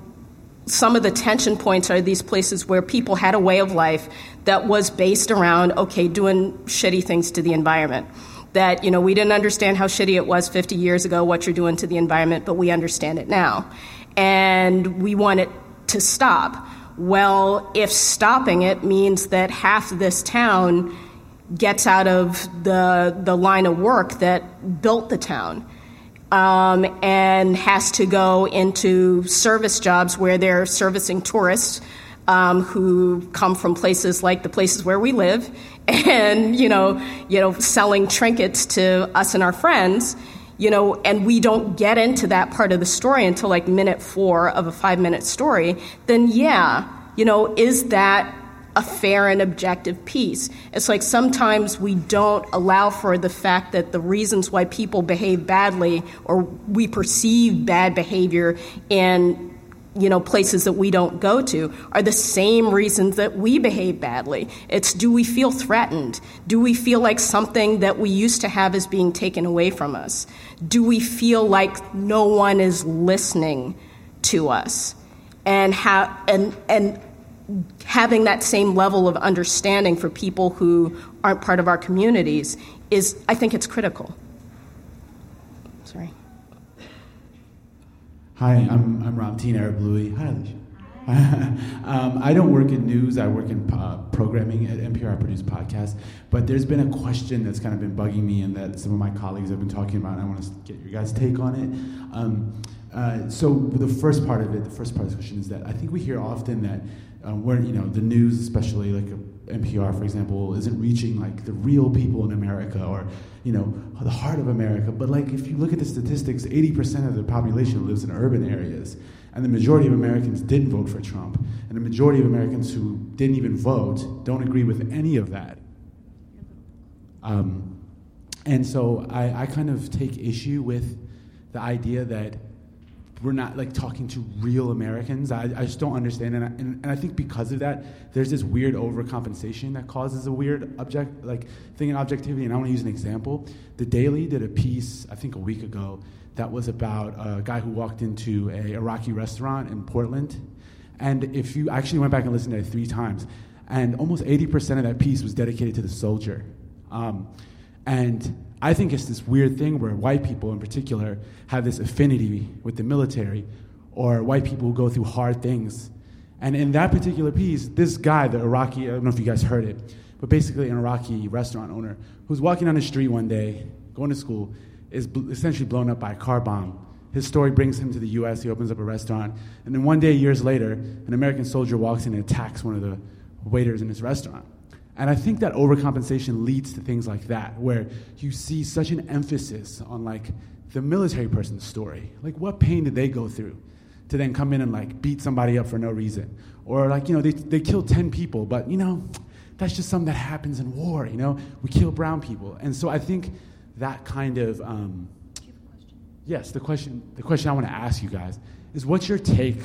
some of the tension points are these places where people had a way of life that was based around, okay, doing shitty things to the environment. That, you know, we didn't understand how shitty it was 50 years ago, what you're doing to the environment, but we understand it now and we want it to stop. Well, if stopping it means that half this town gets out of the, the line of work that built the town um, and has to go into service jobs where they're servicing tourists um, who come from places like the places where we live and you know you know selling trinkets to us and our friends you know, and we don't get into that part of the story until like minute four of a five minute story, then yeah, you know, is that a fair and objective piece? It's like sometimes we don't allow for the fact that the reasons why people behave badly or we perceive bad behavior in you know places that we don't go to are the same reasons that we behave badly. It's do we feel threatened? Do we feel like something that we used to have is being taken away from us? Do we feel like no one is listening to us? And and and having that same level of understanding for people who aren't part of our communities is i think it's critical Hi, I'm, I'm Ramteen Arablouei. Hi, Alicia. um, I don't work in news. I work in uh, programming at NPR. I produce podcasts. But there's been a question that's kind of been bugging me, and that some of my colleagues have been talking about. And I want to get your guys' take on it. Um, uh, so the first part of it, the first part of the question is that I think we hear often that um, where you know the news, especially like NPR, for example, isn't reaching like the real people in America or you know the heart of America. But like if you look at the statistics, 80% of the population lives in urban areas, and the majority of Americans didn't vote for Trump, and the majority of Americans who didn't even vote don't agree with any of that. Um, and so I, I kind of take issue with the idea that we're not like talking to real Americans. I, I just don't understand, and I, and, and I think because of that, there's this weird overcompensation that causes a weird object like thing in objectivity. And I want to use an example. The Daily did a piece I think a week ago that was about a guy who walked into a Iraqi restaurant in Portland, and if you actually went back and listened to it three times, and almost 80% of that piece was dedicated to the soldier, um, and I think it's this weird thing where white people, in particular, have this affinity with the military, or white people who go through hard things. And in that particular piece, this guy, the Iraqi, I don't know if you guys heard it, but basically an Iraqi restaurant owner who's walking down the street one day, going to school, is bl- essentially blown up by a car bomb. His story brings him to the US, he opens up a restaurant, and then one day, years later, an American soldier walks in and attacks one of the waiters in his restaurant. And I think that overcompensation leads to things like that, where you see such an emphasis on like the military person's story. Like what pain did they go through to then come in and like beat somebody up for no reason? Or like, you know, they, they killed 10 people, but you know, that's just something that happens in war, you know? We kill brown people. And so I think that kind of um, Yes, the question the question I want to ask you guys is what's your take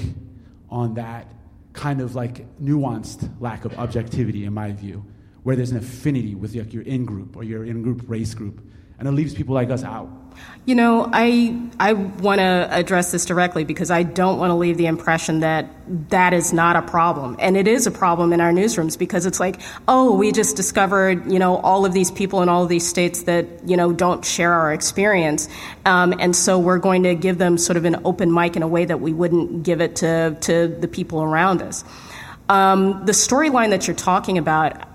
on that kind of like nuanced lack of objectivity in my view? Where there's an affinity with like your in group or your in group race group, and it leaves people like us out. You know, I I want to address this directly because I don't want to leave the impression that that is not a problem, and it is a problem in our newsrooms because it's like, oh, we just discovered you know all of these people in all of these states that you know don't share our experience, um, and so we're going to give them sort of an open mic in a way that we wouldn't give it to to the people around us. Um, the storyline that you're talking about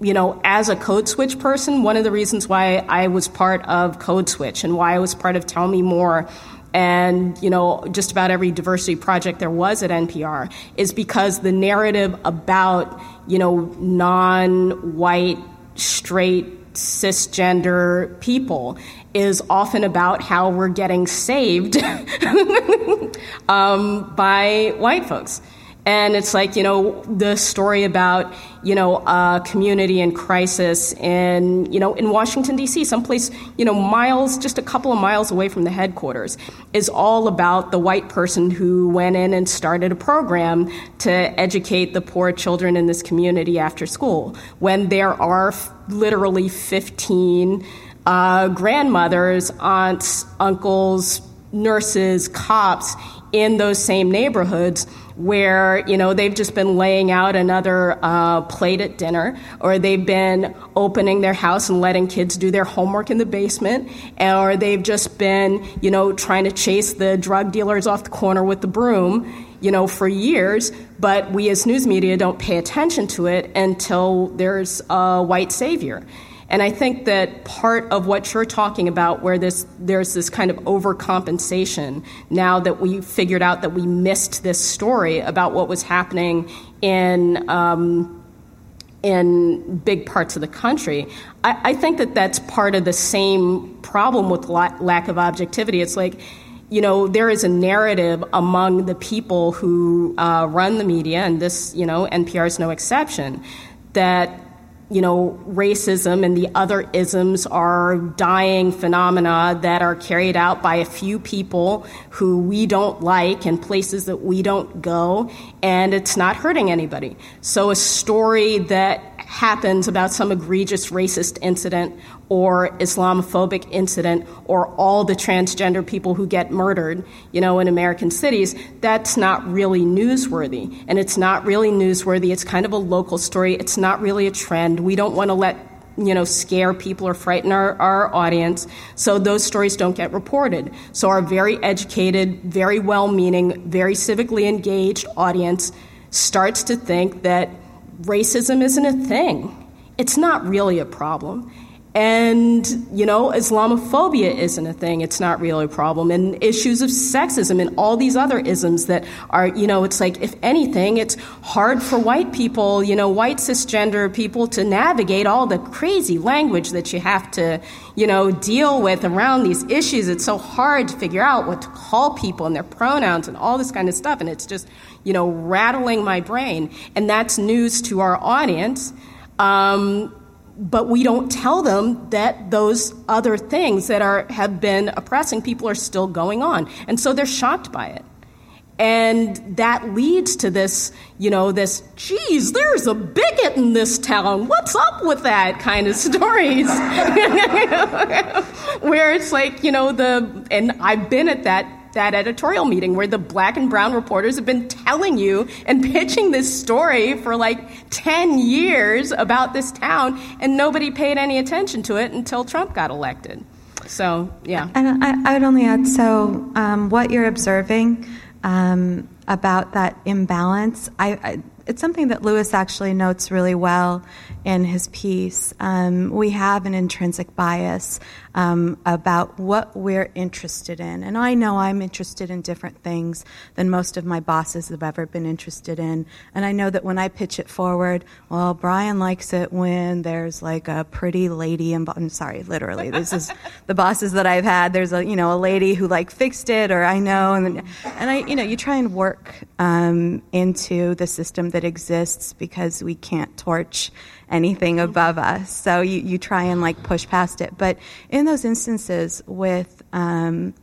you know, as a Code Switch person, one of the reasons why I was part of Code Switch and why I was part of Tell Me More and you know just about every diversity project there was at NPR is because the narrative about you know non-white straight cisgender people is often about how we're getting saved um, by white folks and it's like, you know, the story about, you know, a community in crisis in, you know, in Washington, D.C., someplace, you know, miles, just a couple of miles away from the headquarters, is all about the white person who went in and started a program to educate the poor children in this community after school. When there are f- literally 15 uh, grandmothers, aunts, uncles, nurses, cops in those same neighborhoods where you know they've just been laying out another uh, plate at dinner, or they've been opening their house and letting kids do their homework in the basement, or they've just been you know trying to chase the drug dealers off the corner with the broom, you know, for years. But we as news media don't pay attention to it until there's a white savior. And I think that part of what you're talking about, where this, there's this kind of overcompensation now that we figured out that we missed this story about what was happening in. Um, in big parts of the country. I, I, think that that's part of the same problem with la- lack of objectivity. It's like, you know, there is a narrative among the people who uh, run the media, and this, you know, NPR is no exception, that you know, racism and the other isms are dying phenomena that are carried out by a few people who we don't like and places that we don't go, and it's not hurting anybody. So, a story that happens about some egregious racist incident or Islamophobic incident or all the transgender people who get murdered, you know, in American cities, that's not really newsworthy. And it's not really newsworthy. It's kind of a local story. It's not really a trend. We don't want to let you know, scare people or frighten our, our audience. So those stories don't get reported. So our very educated, very well meaning, very civically engaged audience starts to think that racism isn't a thing. It's not really a problem. And, you know, Islamophobia isn't a thing. It's not really a problem. And issues of sexism and all these other isms that are, you know, it's like, if anything, it's hard for white people, you know, white cisgender people to navigate all the crazy language that you have to, you know, deal with around these issues. It's so hard to figure out what to call people and their pronouns and all this kind of stuff. And it's just, you know, rattling my brain. And that's news to our audience. Um, but we don't tell them that those other things that are have been oppressing people are still going on. And so they're shocked by it. And that leads to this you know this geez there's a bigot in this town. What's up with that kind of stories? Where it's like you know the and i've been at that that editorial meeting where the black and brown reporters have been telling you and pitching this story for like 10 years about this town, and nobody paid any attention to it until Trump got elected. So, yeah. And I, I would only add so, um, what you're observing um, about that imbalance, I, I it's something that Lewis actually notes really well in his piece. Um, we have an intrinsic bias um, about what we're interested in. And I know I'm interested in different things than most of my bosses have ever been interested in. And I know that when I pitch it forward, well, Brian likes it when there's like a pretty lady. And I'm sorry, literally, this is the bosses that I've had. There's a you know a lady who like fixed it, or I know, and and I you know you try and work um, into the system that exists because we can't torch anything above us. So you, you try and like push past it. But in those instances with um,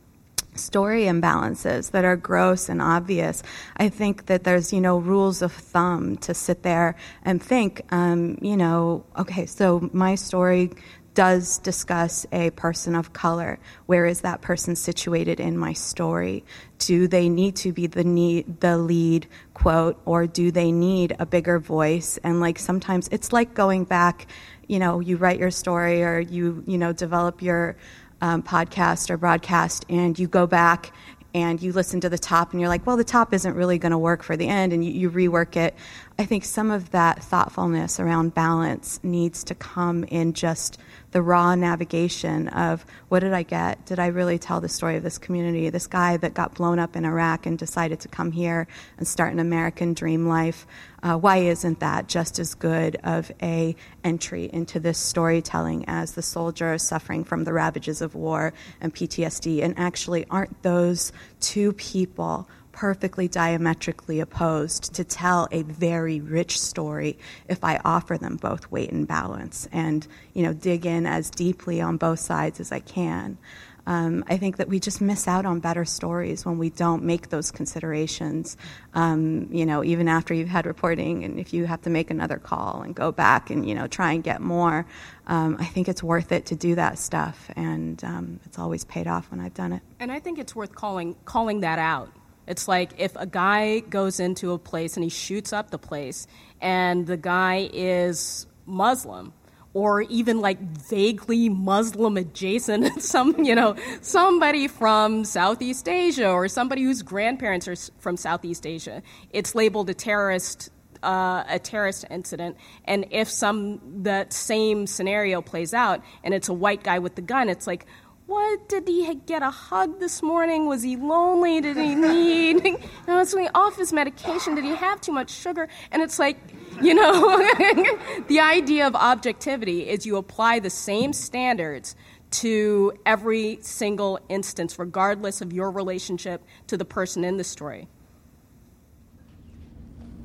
story imbalances that are gross and obvious, I think that there's, you know, rules of thumb to sit there and think, um, you know, okay, so my story does discuss a person of color. Where is that person situated in my story? Do they need to be the need, the lead quote, or do they need a bigger voice? And like sometimes it's like going back, you know, you write your story or you you know develop your um, podcast or broadcast, and you go back and you listen to the top and you're like, well, the top isn't really going to work for the end, and you, you, rework it. I think some of that thoughtfulness around balance needs to come in just the raw navigation of what did I get? Did I really tell the story of this community? This guy that got blown up in Iraq and decided to come here and start an American dream life. Uh, why isn't that just as good of a entry into this storytelling as the soldier suffering from the ravages of war and PTSD? And actually, aren't those two people perfectly diametrically opposed to tell a very rich story if I offer them both weight and balance and you know dig in as deeply on both sides as I can. Um, I think that we just miss out on better stories when we don't make those considerations. Um, you know, even after you've had reporting, and if you have to make another call and go back and you know try and get more, um, I think it's worth it to do that stuff, and um, it's always paid off when I've done it. And I think it's worth calling calling that out it's like if a guy goes into a place and he shoots up the place, and the guy is Muslim, or even like vaguely Muslim adjacent, some you know somebody from Southeast Asia or somebody whose grandparents are from Southeast Asia. It's labeled a terrorist uh, a terrorist incident, and if some that same scenario plays out and it's a white guy with the gun, it's like what did he get a hug this morning? Was he lonely? Did he need? you know, he off his medication? Did he have too much sugar? And it's like, you know, the idea of objectivity is you apply the same standards to every single instance, regardless of your relationship to the person in the story.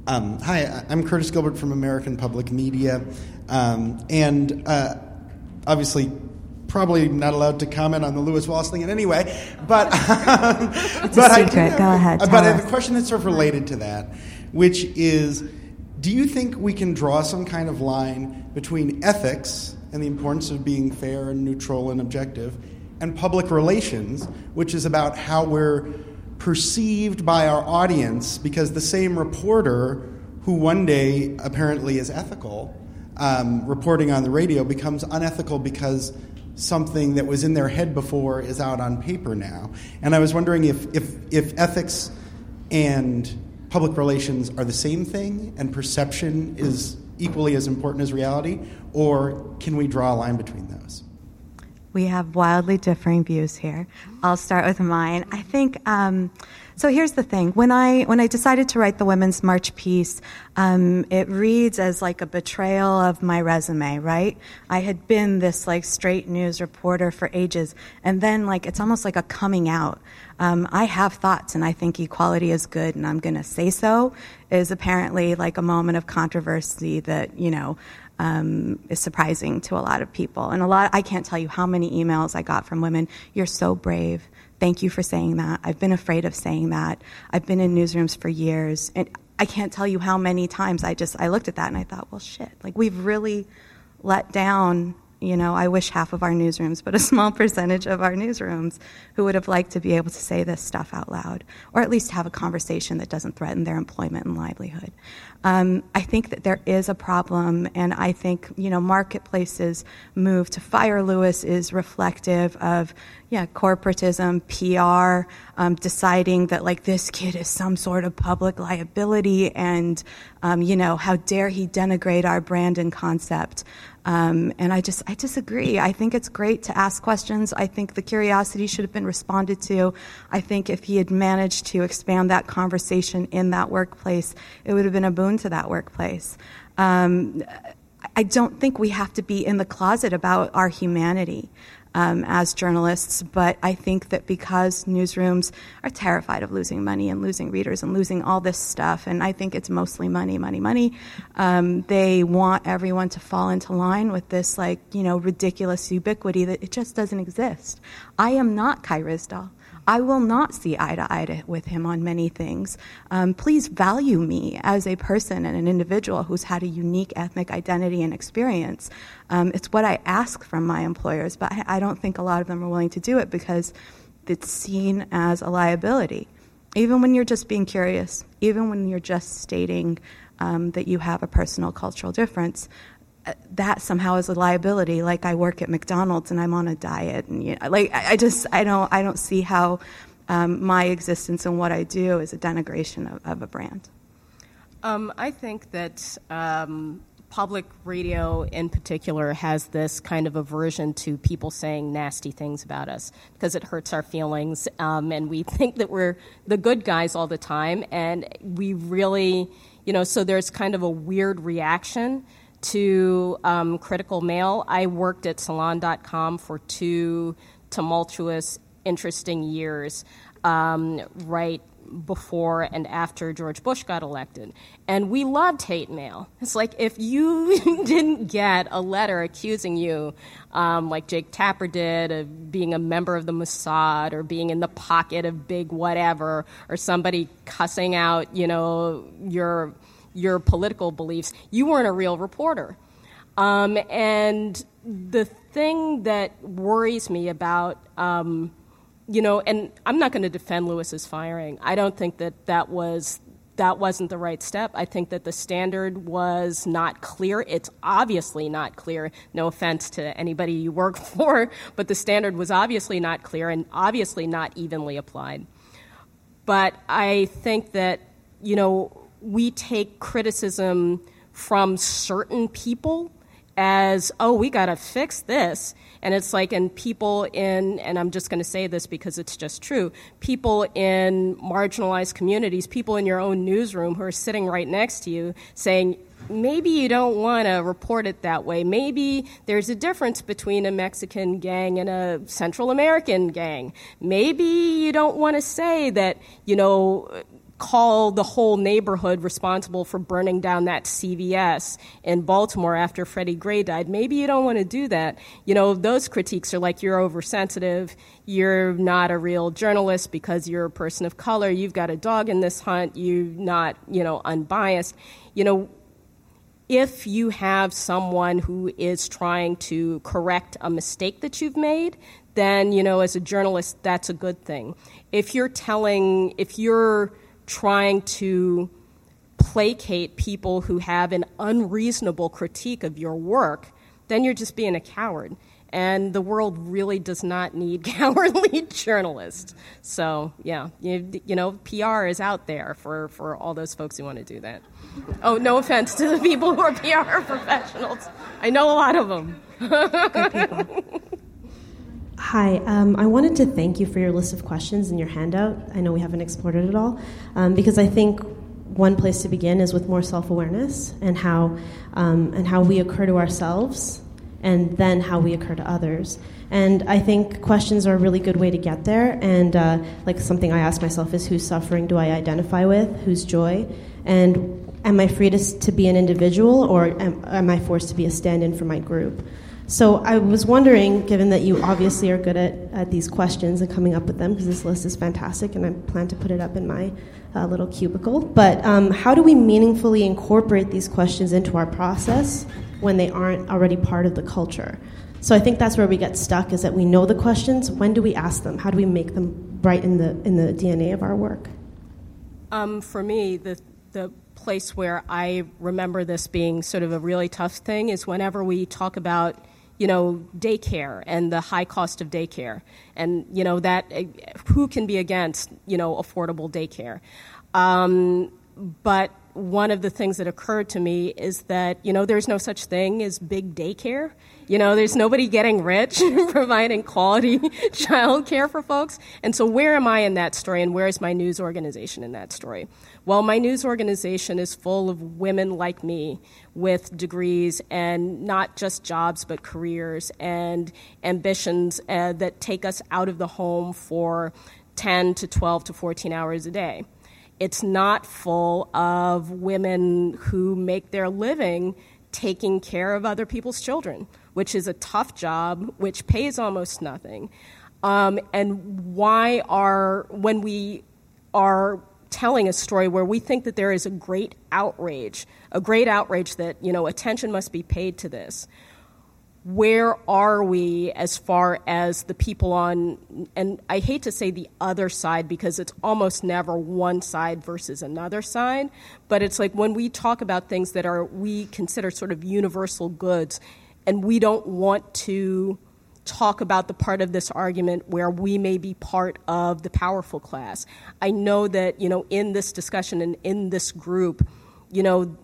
Um, hi, I'm Curtis Gilbert from American Public Media, um, and uh, obviously probably not allowed to comment on the Lewis Wallace thing in any way, but um, but a. I, Go ahead. But the question that's sort of related to that, which is, do you think we can draw some kind of line between ethics and the importance of being fair and neutral and objective, and public relations, which is about how we're perceived by our audience because the same reporter who one day apparently is ethical um, reporting on the radio becomes unethical because something that was in their head before is out on paper now. And I was wondering if, if, if ethics and public relations are the same thing and perception is equally as important as reality, or can we draw a line between those? We have wildly differing views here. I'll start with mine. I think. Um, so here's the thing: when I when I decided to write the Women's March piece, um, it reads as like a betrayal of my resume. Right? I had been this like straight news reporter for ages, and then like it's almost like a coming out. Um, I have thoughts, and I think equality is good, and I'm going to say so. Is apparently like a moment of controversy that you know um, is surprising to a lot of people. And a lot, I can't tell you how many emails I got from women. You're so brave. Thank you for saying that. I've been afraid of saying that. I've been in newsrooms for years, and I can't tell you how many times I just I looked at that and I thought, well, shit. Like we've really let down you know, I wish half of our newsrooms, but a small percentage of our newsrooms who would have liked to be able to say this stuff out loud, or at least have a conversation that doesn't threaten their employment and livelihood. Um, I think that there is a problem, and I think, you know, marketplaces move to fire Lewis is reflective of, yeah, corporatism, PR, um, deciding that, like, this kid is some sort of public liability, and, um, you know, how dare he denigrate our brand and concept. Um, and I just I disagree. I think it's great to ask questions. I think the curiosity should have been responded to. I think if he had managed to expand that conversation in that workplace, it would have been a boon to that workplace. Um, I don't think we have to be in the closet about our humanity um, as journalists, but I think that because newsrooms are terrified of losing money and losing readers and losing all this stuff, and I think it's mostly money, money, money, um, they want everyone to fall into line with this, like, you know, ridiculous ubiquity that it just doesn't exist. I am not Kai Ryssdal. I will not see eye to eye with him on many things. Um, please value me as a person and an individual who's had a unique ethnic identity and experience. Um, it's what I ask from my employers, but I, I don't think a lot of them are willing to do it because it's seen as a liability. Even when you're just being curious, even when you're just stating um, that you have a personal cultural difference, that somehow is a liability. Like I work at McDonald's and I'm on a diet, and you know, like I just I don't I don't see how um, my existence and what I do is a denigration of, of a brand. Um, I think that um, public radio, in particular, has this kind of aversion to people saying nasty things about us because it hurts our feelings, um, and we think that we're the good guys all the time, and we really, you know, so there's kind of a weird reaction to um, critical mail. I worked at salon.com for two tumultuous, interesting years, um, right before and after George Bush got elected. And we loved hate mail. It's like if you didn't get a letter accusing you, um, like Jake Tapper did, of being a member of the Mossad or being in the pocket of big whatever, or somebody cussing out, you know, your your political beliefs, you weren't a real reporter. Um, and the thing that worries me about, um, you know, and I'm not going to defend Lewis's firing. I don't think that that was that wasn't the right step. I think that the standard was not clear. It's obviously not clear. No offense to anybody you work for, but the standard was obviously not clear and obviously not evenly applied. But I think that, you know, we take criticism from certain people as, oh, we got to fix this. And it's like, and people in, and I'm just going to say this because it's just true, people in marginalized communities, people in your own newsroom who are sitting right next to you saying, maybe you don't want to report it that way. Maybe there's a difference between a Mexican gang and a Central American gang. Maybe you don't want to say that, you know, call the whole neighborhood responsible for burning down that CVS in Baltimore after Freddie Gray died. Maybe you don't want to do that. You know, those critiques are like you're oversensitive, you're not a real journalist because you're a person of color, you've got a dog in this hunt, you're not, you know, unbiased. You know, if you have someone who is trying to correct a mistake that you've made, then, you know, as a journalist, that's a good thing. If you're telling, if you're trying to placate people who have an unreasonable critique of your work, then you're just being a coward. And the world really does not need cowardly journalists. So, yeah, you, you know, PR is out there for, for all those folks who want to do that. Oh, no offense to the people who are PR professionals. I know a lot of them. Good people. Hi, um, I wanted to thank you for your list of questions in your handout. I know we haven't explored it at all, um, because I think one place to begin is with more self-awareness and how um, and how we occur to ourselves, and then how we occur to others. And I think questions are a really good way to get there. And uh, like something I ask myself is, whose suffering do I identify with? Whose joy? And am I free to, to be an individual, or am, am I forced to be a stand-in for my group? So I was wondering, given that you obviously are good at, at these questions and coming up with them, because this list is fantastic, and I plan to put it up in my uh, little cubicle. But um, how do we meaningfully incorporate these questions into our process when they aren't already part of the culture? So I think that's where we get stuck: is that we know the questions. When do we ask them? How do we make them right in the in the DNA of our work? Um, for me, the the place where I remember this being sort of a really tough thing is whenever we talk about you know, daycare and the high cost of daycare. And, you know, that, eh, who can be against, you know, affordable daycare? Um, but one of the things that occurred to me is that, you know, there's no such thing as big daycare. You know, there's nobody getting rich providing quality child care for folks. And so, where am I in that story, and where is my news organization in that story? Well, my news organization is full of women like me with degrees and not just jobs but careers and ambitions uh, that take us out of the home for 10 to 12 to 14 hours a day. It's not full of women who make their living taking care of other people's children, which is a tough job, which pays almost nothing. Um, and why are, when we are telling a story where we think that there is a great outrage, a great outrage that, you know, attention must be paid to this. Where are we as far as the people on, and I hate to say the other side because it's almost never one side versus another side, but it's like when we talk about things that are, we consider sort of universal goods, and we don't want to talk about the part of this argument where we may be part of the powerful class. I know that, you know, in this discussion and in this group, you know,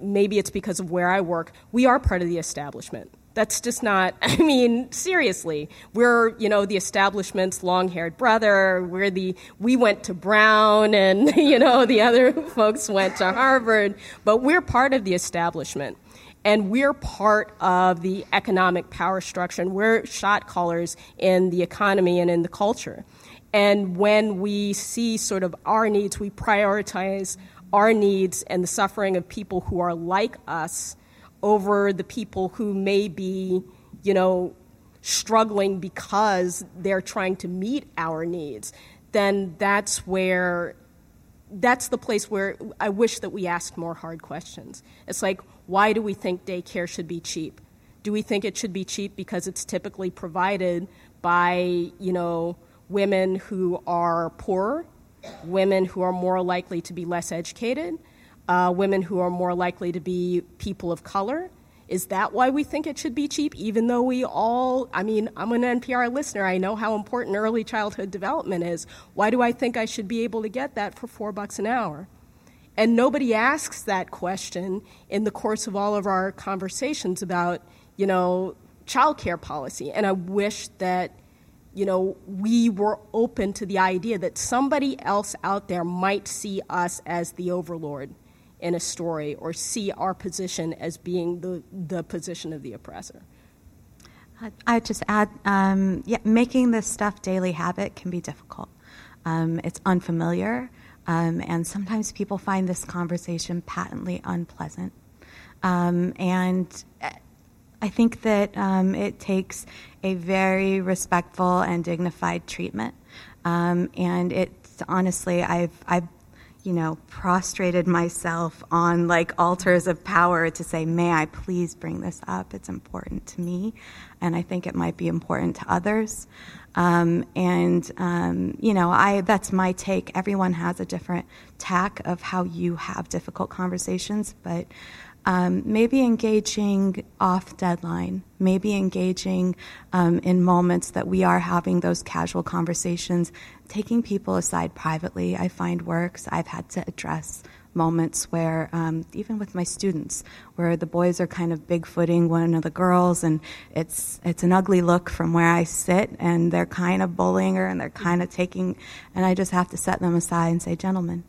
maybe it's because of where I work, we are part of the establishment. That's just not, I mean, seriously. We're, you know, the establishment's long haired brother. We're the, we went to Brown and, you know, the other folks went to Harvard, but we're part of the establishment and we're part of the economic power structure, and we're shot callers in the economy and in the culture. And when we see sort of our needs, we prioritize our needs and the suffering of people who are like us over the people who may be, you know, struggling because they're trying to meet our needs, then that's where that's the place where I wish that we asked more hard questions. It's like, why do we think daycare should be cheap? Do we think it should be cheap because it's typically provided by, you know, women who are poorer, women who are more likely to be less educated, uh, women who are more likely to be people of color? Is that why we think it should be cheap, even though we all, I mean, I'm an NPR listener. I know how important early childhood development is. Why do I think I should be able to get that for four bucks an hour? And nobody asks that question in the course of all of our conversations about, you know, childcare policy. And I wish that, you know, we were open to the idea that somebody else out there might see us as the overlord in a story or see our position as being the, the position of the oppressor. I just add, um, yeah, making this stuff daily habit can be difficult. Um, it's unfamiliar. Um, and sometimes people find this conversation patently unpleasant. Um, and I think that um, it takes a very respectful and dignified treatment. Um, and it's honestly, I've, I've, you know, prostrated myself on like altars of power to say, may I please bring this up? It's important to me, and I think it might be important to others. Um, and um, you know, I that's my take. Everyone has a different tack of how you have difficult conversations, but um, maybe engaging off deadline, maybe engaging um, in moments that we are having those casual conversations, taking people aside privately, I find works. I've had to address moments where, um, even with my students, where the boys are kind of bigfooting one of the girls, and it's it's an ugly look from where I sit, and they're kind of bullying her, and they're kind of taking, and I just have to set them aside and say, gentlemen,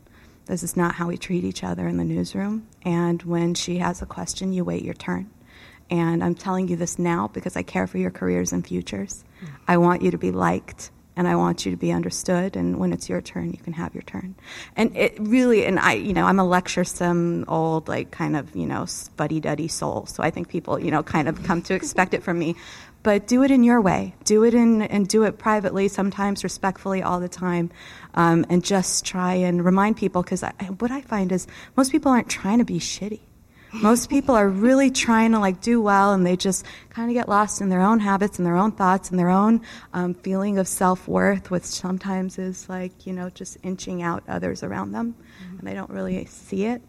this is not how we treat each other in the newsroom. And when she has a question, you wait your turn. And I'm telling you this now because I care for your careers and futures. Mm. I want you to be liked and I want you to be understood. And when it's your turn, you can have your turn. And it really, and I, you know, I'm a lecturesome, old, like kind of, you know, fuddy duddy soul. So I think people, you know, kind of come to expect it from me but do it in your way. Do it in and do it privately, sometimes respectfully, all the time, um, and just try and remind people. Because what I find is most people aren't trying to be shitty. Most people are really trying to like do well, and they just kind of get lost in their own habits and their own thoughts and their own um, feeling of self worth, which sometimes is like you know just inching out others around them, mm-hmm. and they don't really see it.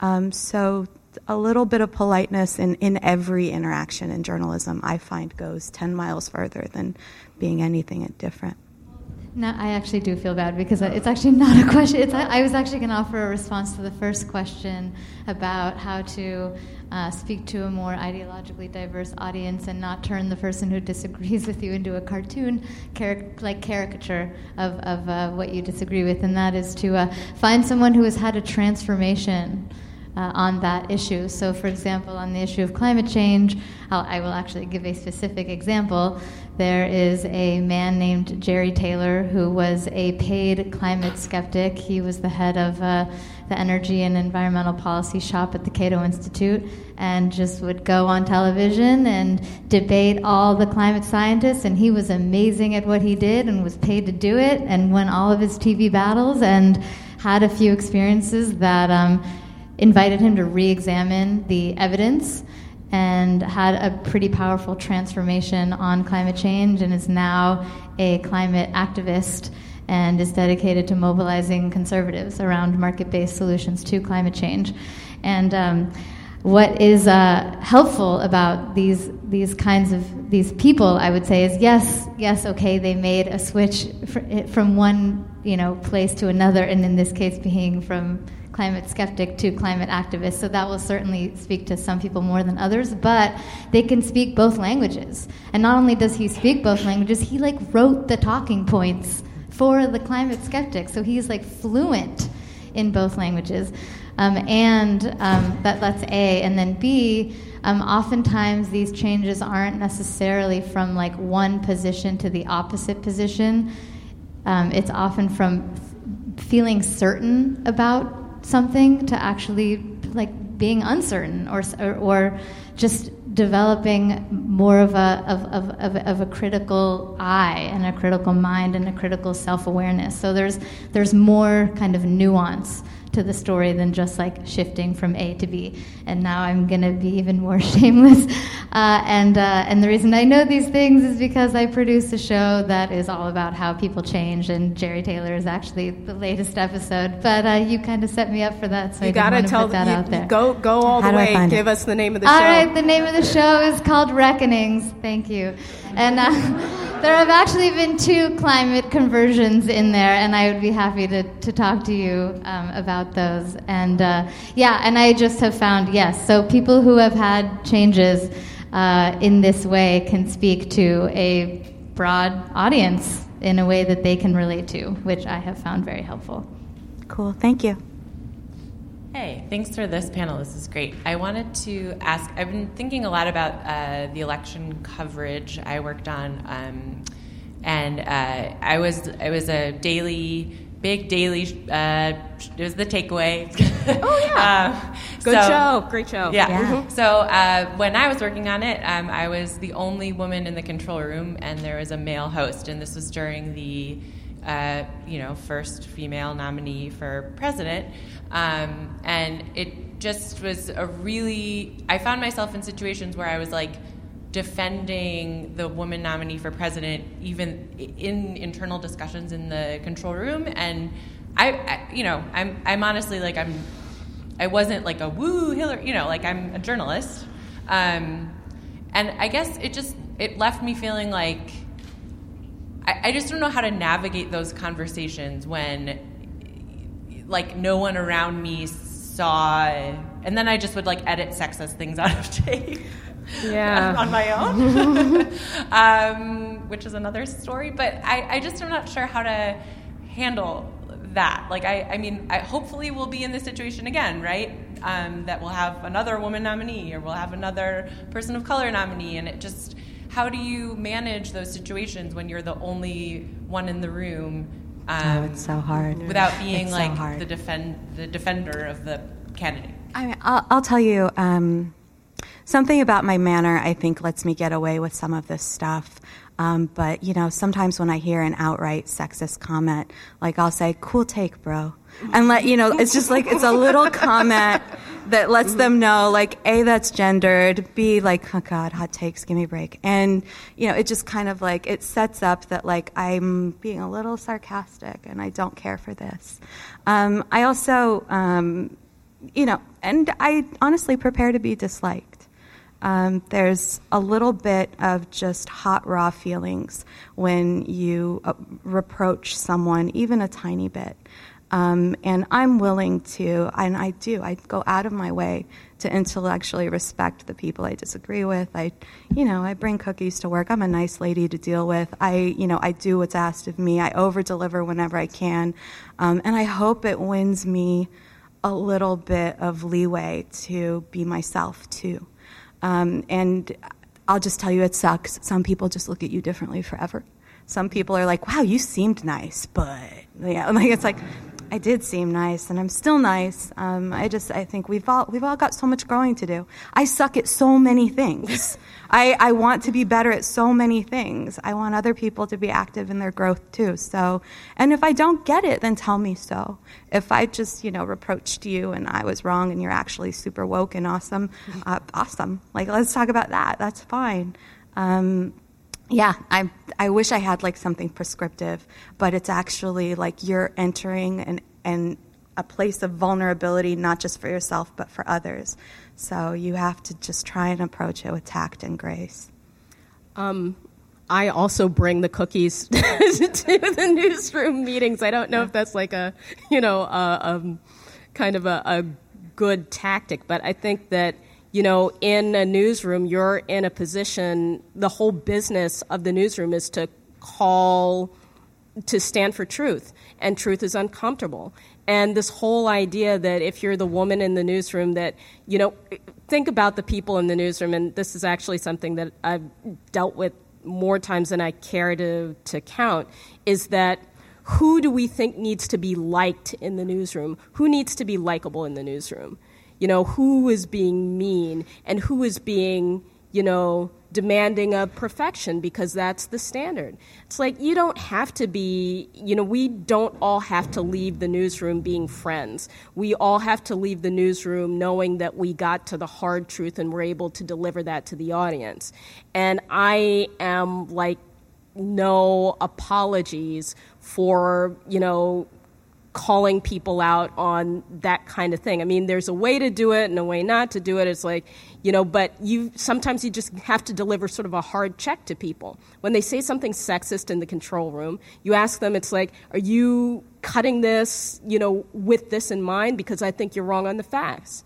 Um, so a little bit of politeness in, in every interaction in journalism, I find goes 10 miles further than being anything different. No, I actually do feel bad because it's actually not a question. It's, I was actually going to offer a response to the first question about how to uh, speak to a more ideologically diverse audience and not turn the person who disagrees with you into a cartoon caric- like caricature of, of uh, what you disagree with, and that is to uh, find someone who has had a transformation uh, on that issue. So, for example, on the issue of climate change, I'll, I will actually give a specific example. There is a man named Jerry Taylor who was a paid climate skeptic. He was the head of uh, the energy and environmental policy shop at the Cato Institute and just would go on television and debate all the climate scientists. And he was amazing at what he did and was paid to do it and won all of his TV battles and had a few experiences that um, invited him to re examine the evidence and had a pretty powerful transformation on climate change and is now a climate activist and is dedicated to mobilizing conservatives around market based solutions to climate change. And um, what is uh, helpful about these these kinds of these people, I would say, is yes, yes, okay, they made a switch fr- from one you know place to another, and in this case, being from climate skeptic to climate activist. So that will certainly speak to some people more than others, but they can speak both languages. And not only does he speak both languages, he like wrote the talking points for the climate skeptic. So he's like fluent in both languages. Um, and um, that, that's A. And then B, um, oftentimes these changes aren't necessarily from like one position to the opposite position. Um, it's often from f- feeling certain about something to actually like being uncertain or, or, or just developing more of a, of, of, of, of, a critical eye and a critical mind and a critical self-awareness. So there's, there's more kind of nuance to the story than just like shifting from A to B. And now I'm going to be even more shameless. Uh, and, uh, and the reason I know these things is because I produce a show that is all about how people change, and Jerry Taylor is actually the latest episode. But uh, you kind of set me up for that, so you I got to tell that you, out there. Go, go all how the way. Give it? us the name of the all show. All right, the name of the show is called Reckonings. Thank you. And uh, there have actually been two climate conversions in there, and I would be happy to, to talk to you um, about those. And uh, yeah, and I just have found, yes, so people who have had changes uh, in this way can speak to a broad audience in a way that they can relate to, which I have found very helpful. Cool, thank you. Hey, thanks for this panel. This is great. I wanted to ask I've been thinking a lot about uh, the election coverage I worked on, um, and uh, I was I was a daily big daily. Uh, it was the takeaway. Oh yeah, Um, good so- show, great show. Yeah. Mhm. So uh, when I was working on it, um, I was the only woman in the control room, and there was a male host, and this was during the. Uh, you know, first female nominee for president, um, and it just was a really. I found myself in situations where I was like, defending the woman nominee for president, even in internal discussions in the control room. And I, I you know, I'm, I'm honestly like I'm, I wasn't like a woo Hillary, you know, like I'm a journalist. Um, and I guess it just it left me feeling like I, I just don't know how to navigate those conversations when like no one around me saw and then I just would like edit sexist things out of tape Yeah. on my own, um, which is another story. But I, I just am not sure how to handle that. Like, I, I mean, I, hopefully we'll be in this situation again, right? Um, that we'll have another woman nominee or we'll have another person of color nominee. And it just, how do you manage those situations when you're the only one in the room? Um, Oh, it's so hard. Without being It's like hard. the defend the defender of the candidate. I mean, I'll, I'll tell you um, something about my manner. I think lets me get away with some of this stuff. Um, but you know, sometimes when I hear an outright sexist comment, like I'll say, "Cool take, bro," and let you know, it's just like it's a little comment that lets them know, like, a that's gendered, b like, oh god, hot takes, give me a break, and you know, it just kind of like it sets up that like I'm being a little sarcastic and I don't care for this. Um, I also. Um, you know, and I honestly prepare to be disliked. Um, there's a little bit of just hot, raw feelings when you uh, reproach someone, even a tiny bit. Um, and I'm willing to, and I do, I go out of my way to intellectually respect the people I disagree with. I, you know, I bring cookies to work. I'm a nice lady to deal with. I, you know, I do what's asked of me. I over deliver whenever I can. Um, and I hope it wins me a little bit of leeway to be myself too. Um, and I'll just tell you, it sucks. Some people just look at you differently forever. Some people are like, "Wow, you seemed nice," but yeah, like it's like, I did seem nice, and I'm still nice. Um, I just, I think we've all we've all got so much growing to do. I suck at so many things. I, I want to be better at so many things. I want other people to be active in their growth too. So, and if I don't get it, then tell me so. If I just, you know, reproached you and I was wrong and you're actually super woke and awesome, uh, awesome. Like, let's talk about that. That's fine. Um, yeah, I I wish I had like something prescriptive, but it's actually like you're entering an an a place of vulnerability, not just for yourself but for others. So you have to just try and approach it with tact and grace. Um, I also bring the cookies to the newsroom meetings. I don't know if that's like a, you know, uh, um, kind of a, a good tactic, but I think that you know, in a newsroom, you're in a position. The whole business of the newsroom is to call to stand for truth, and truth is uncomfortable. And this whole idea that if you're the woman in the newsroom, that, you know, think about the people in the newsroom, and this is actually something that I've dealt with more times than I care to, to count, is that who do we think needs to be liked in the newsroom? Who needs to be likable in the newsroom? You know, who is being mean and who is being, you know, demanding of perfection because that's the standard. It's like you don't have to be, you know, we don't all have to leave the newsroom being friends. We all have to leave the newsroom knowing that we got to the hard truth and we're able to deliver that to the audience. And I am like, no apologies for, you know, calling people out on that kind of thing. I mean, there's a way to do it and a way not to do it. It's like, you know, but you sometimes you just have to deliver sort of a hard check to people. When they say something sexist in the control room, you ask them, it's like, are you cutting this, you know, with this in mind? Because I think you're wrong on the facts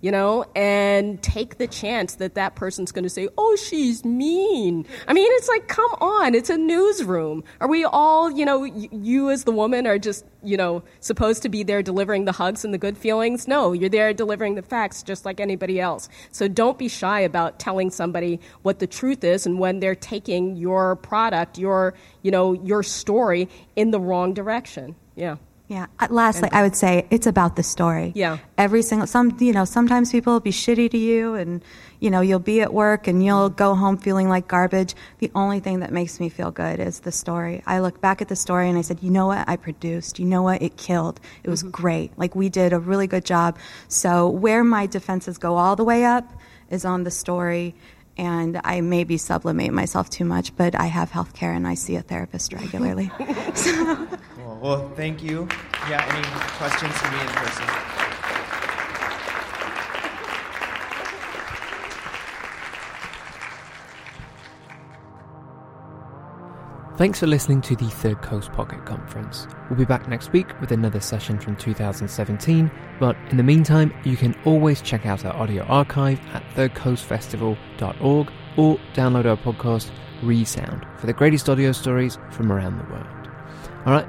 you know, and take the chance that that person's going to say, oh, she's mean. I mean, it's like, come on, it's a newsroom. Are we all, you know, y- you as the woman are just, you know, supposed to be there delivering the hugs and the good feelings? No, you're there delivering the facts just like anybody else. So don't be shy about telling somebody what the truth is and when they're taking your product, your, you know, your story in the wrong direction. Yeah. Yeah. Lastly, I would say it's about the story. Yeah. Every single some you know sometimes people will be shitty to you, and you know you'll be at work and you'll mm-hmm. go home feeling like garbage. The only thing that makes me feel good is the story. I look back at the story and I said, you know what, I produced. You know what, it killed. It was mm-hmm. great. Like we did a really good job. So where my defenses go all the way up is on the story. And I maybe sublimate myself too much, but I have health care and I see a therapist regularly. Well, thank you. Yeah, any questions for me in person? Thanks for listening to the Third Coast Pocket Conference. We'll be back next week with another session from 2017, but in the meantime, you can always check out our audio archive at thirdcoastfestival.org or download our podcast, Resound, for the greatest audio stories from around the world. Alright,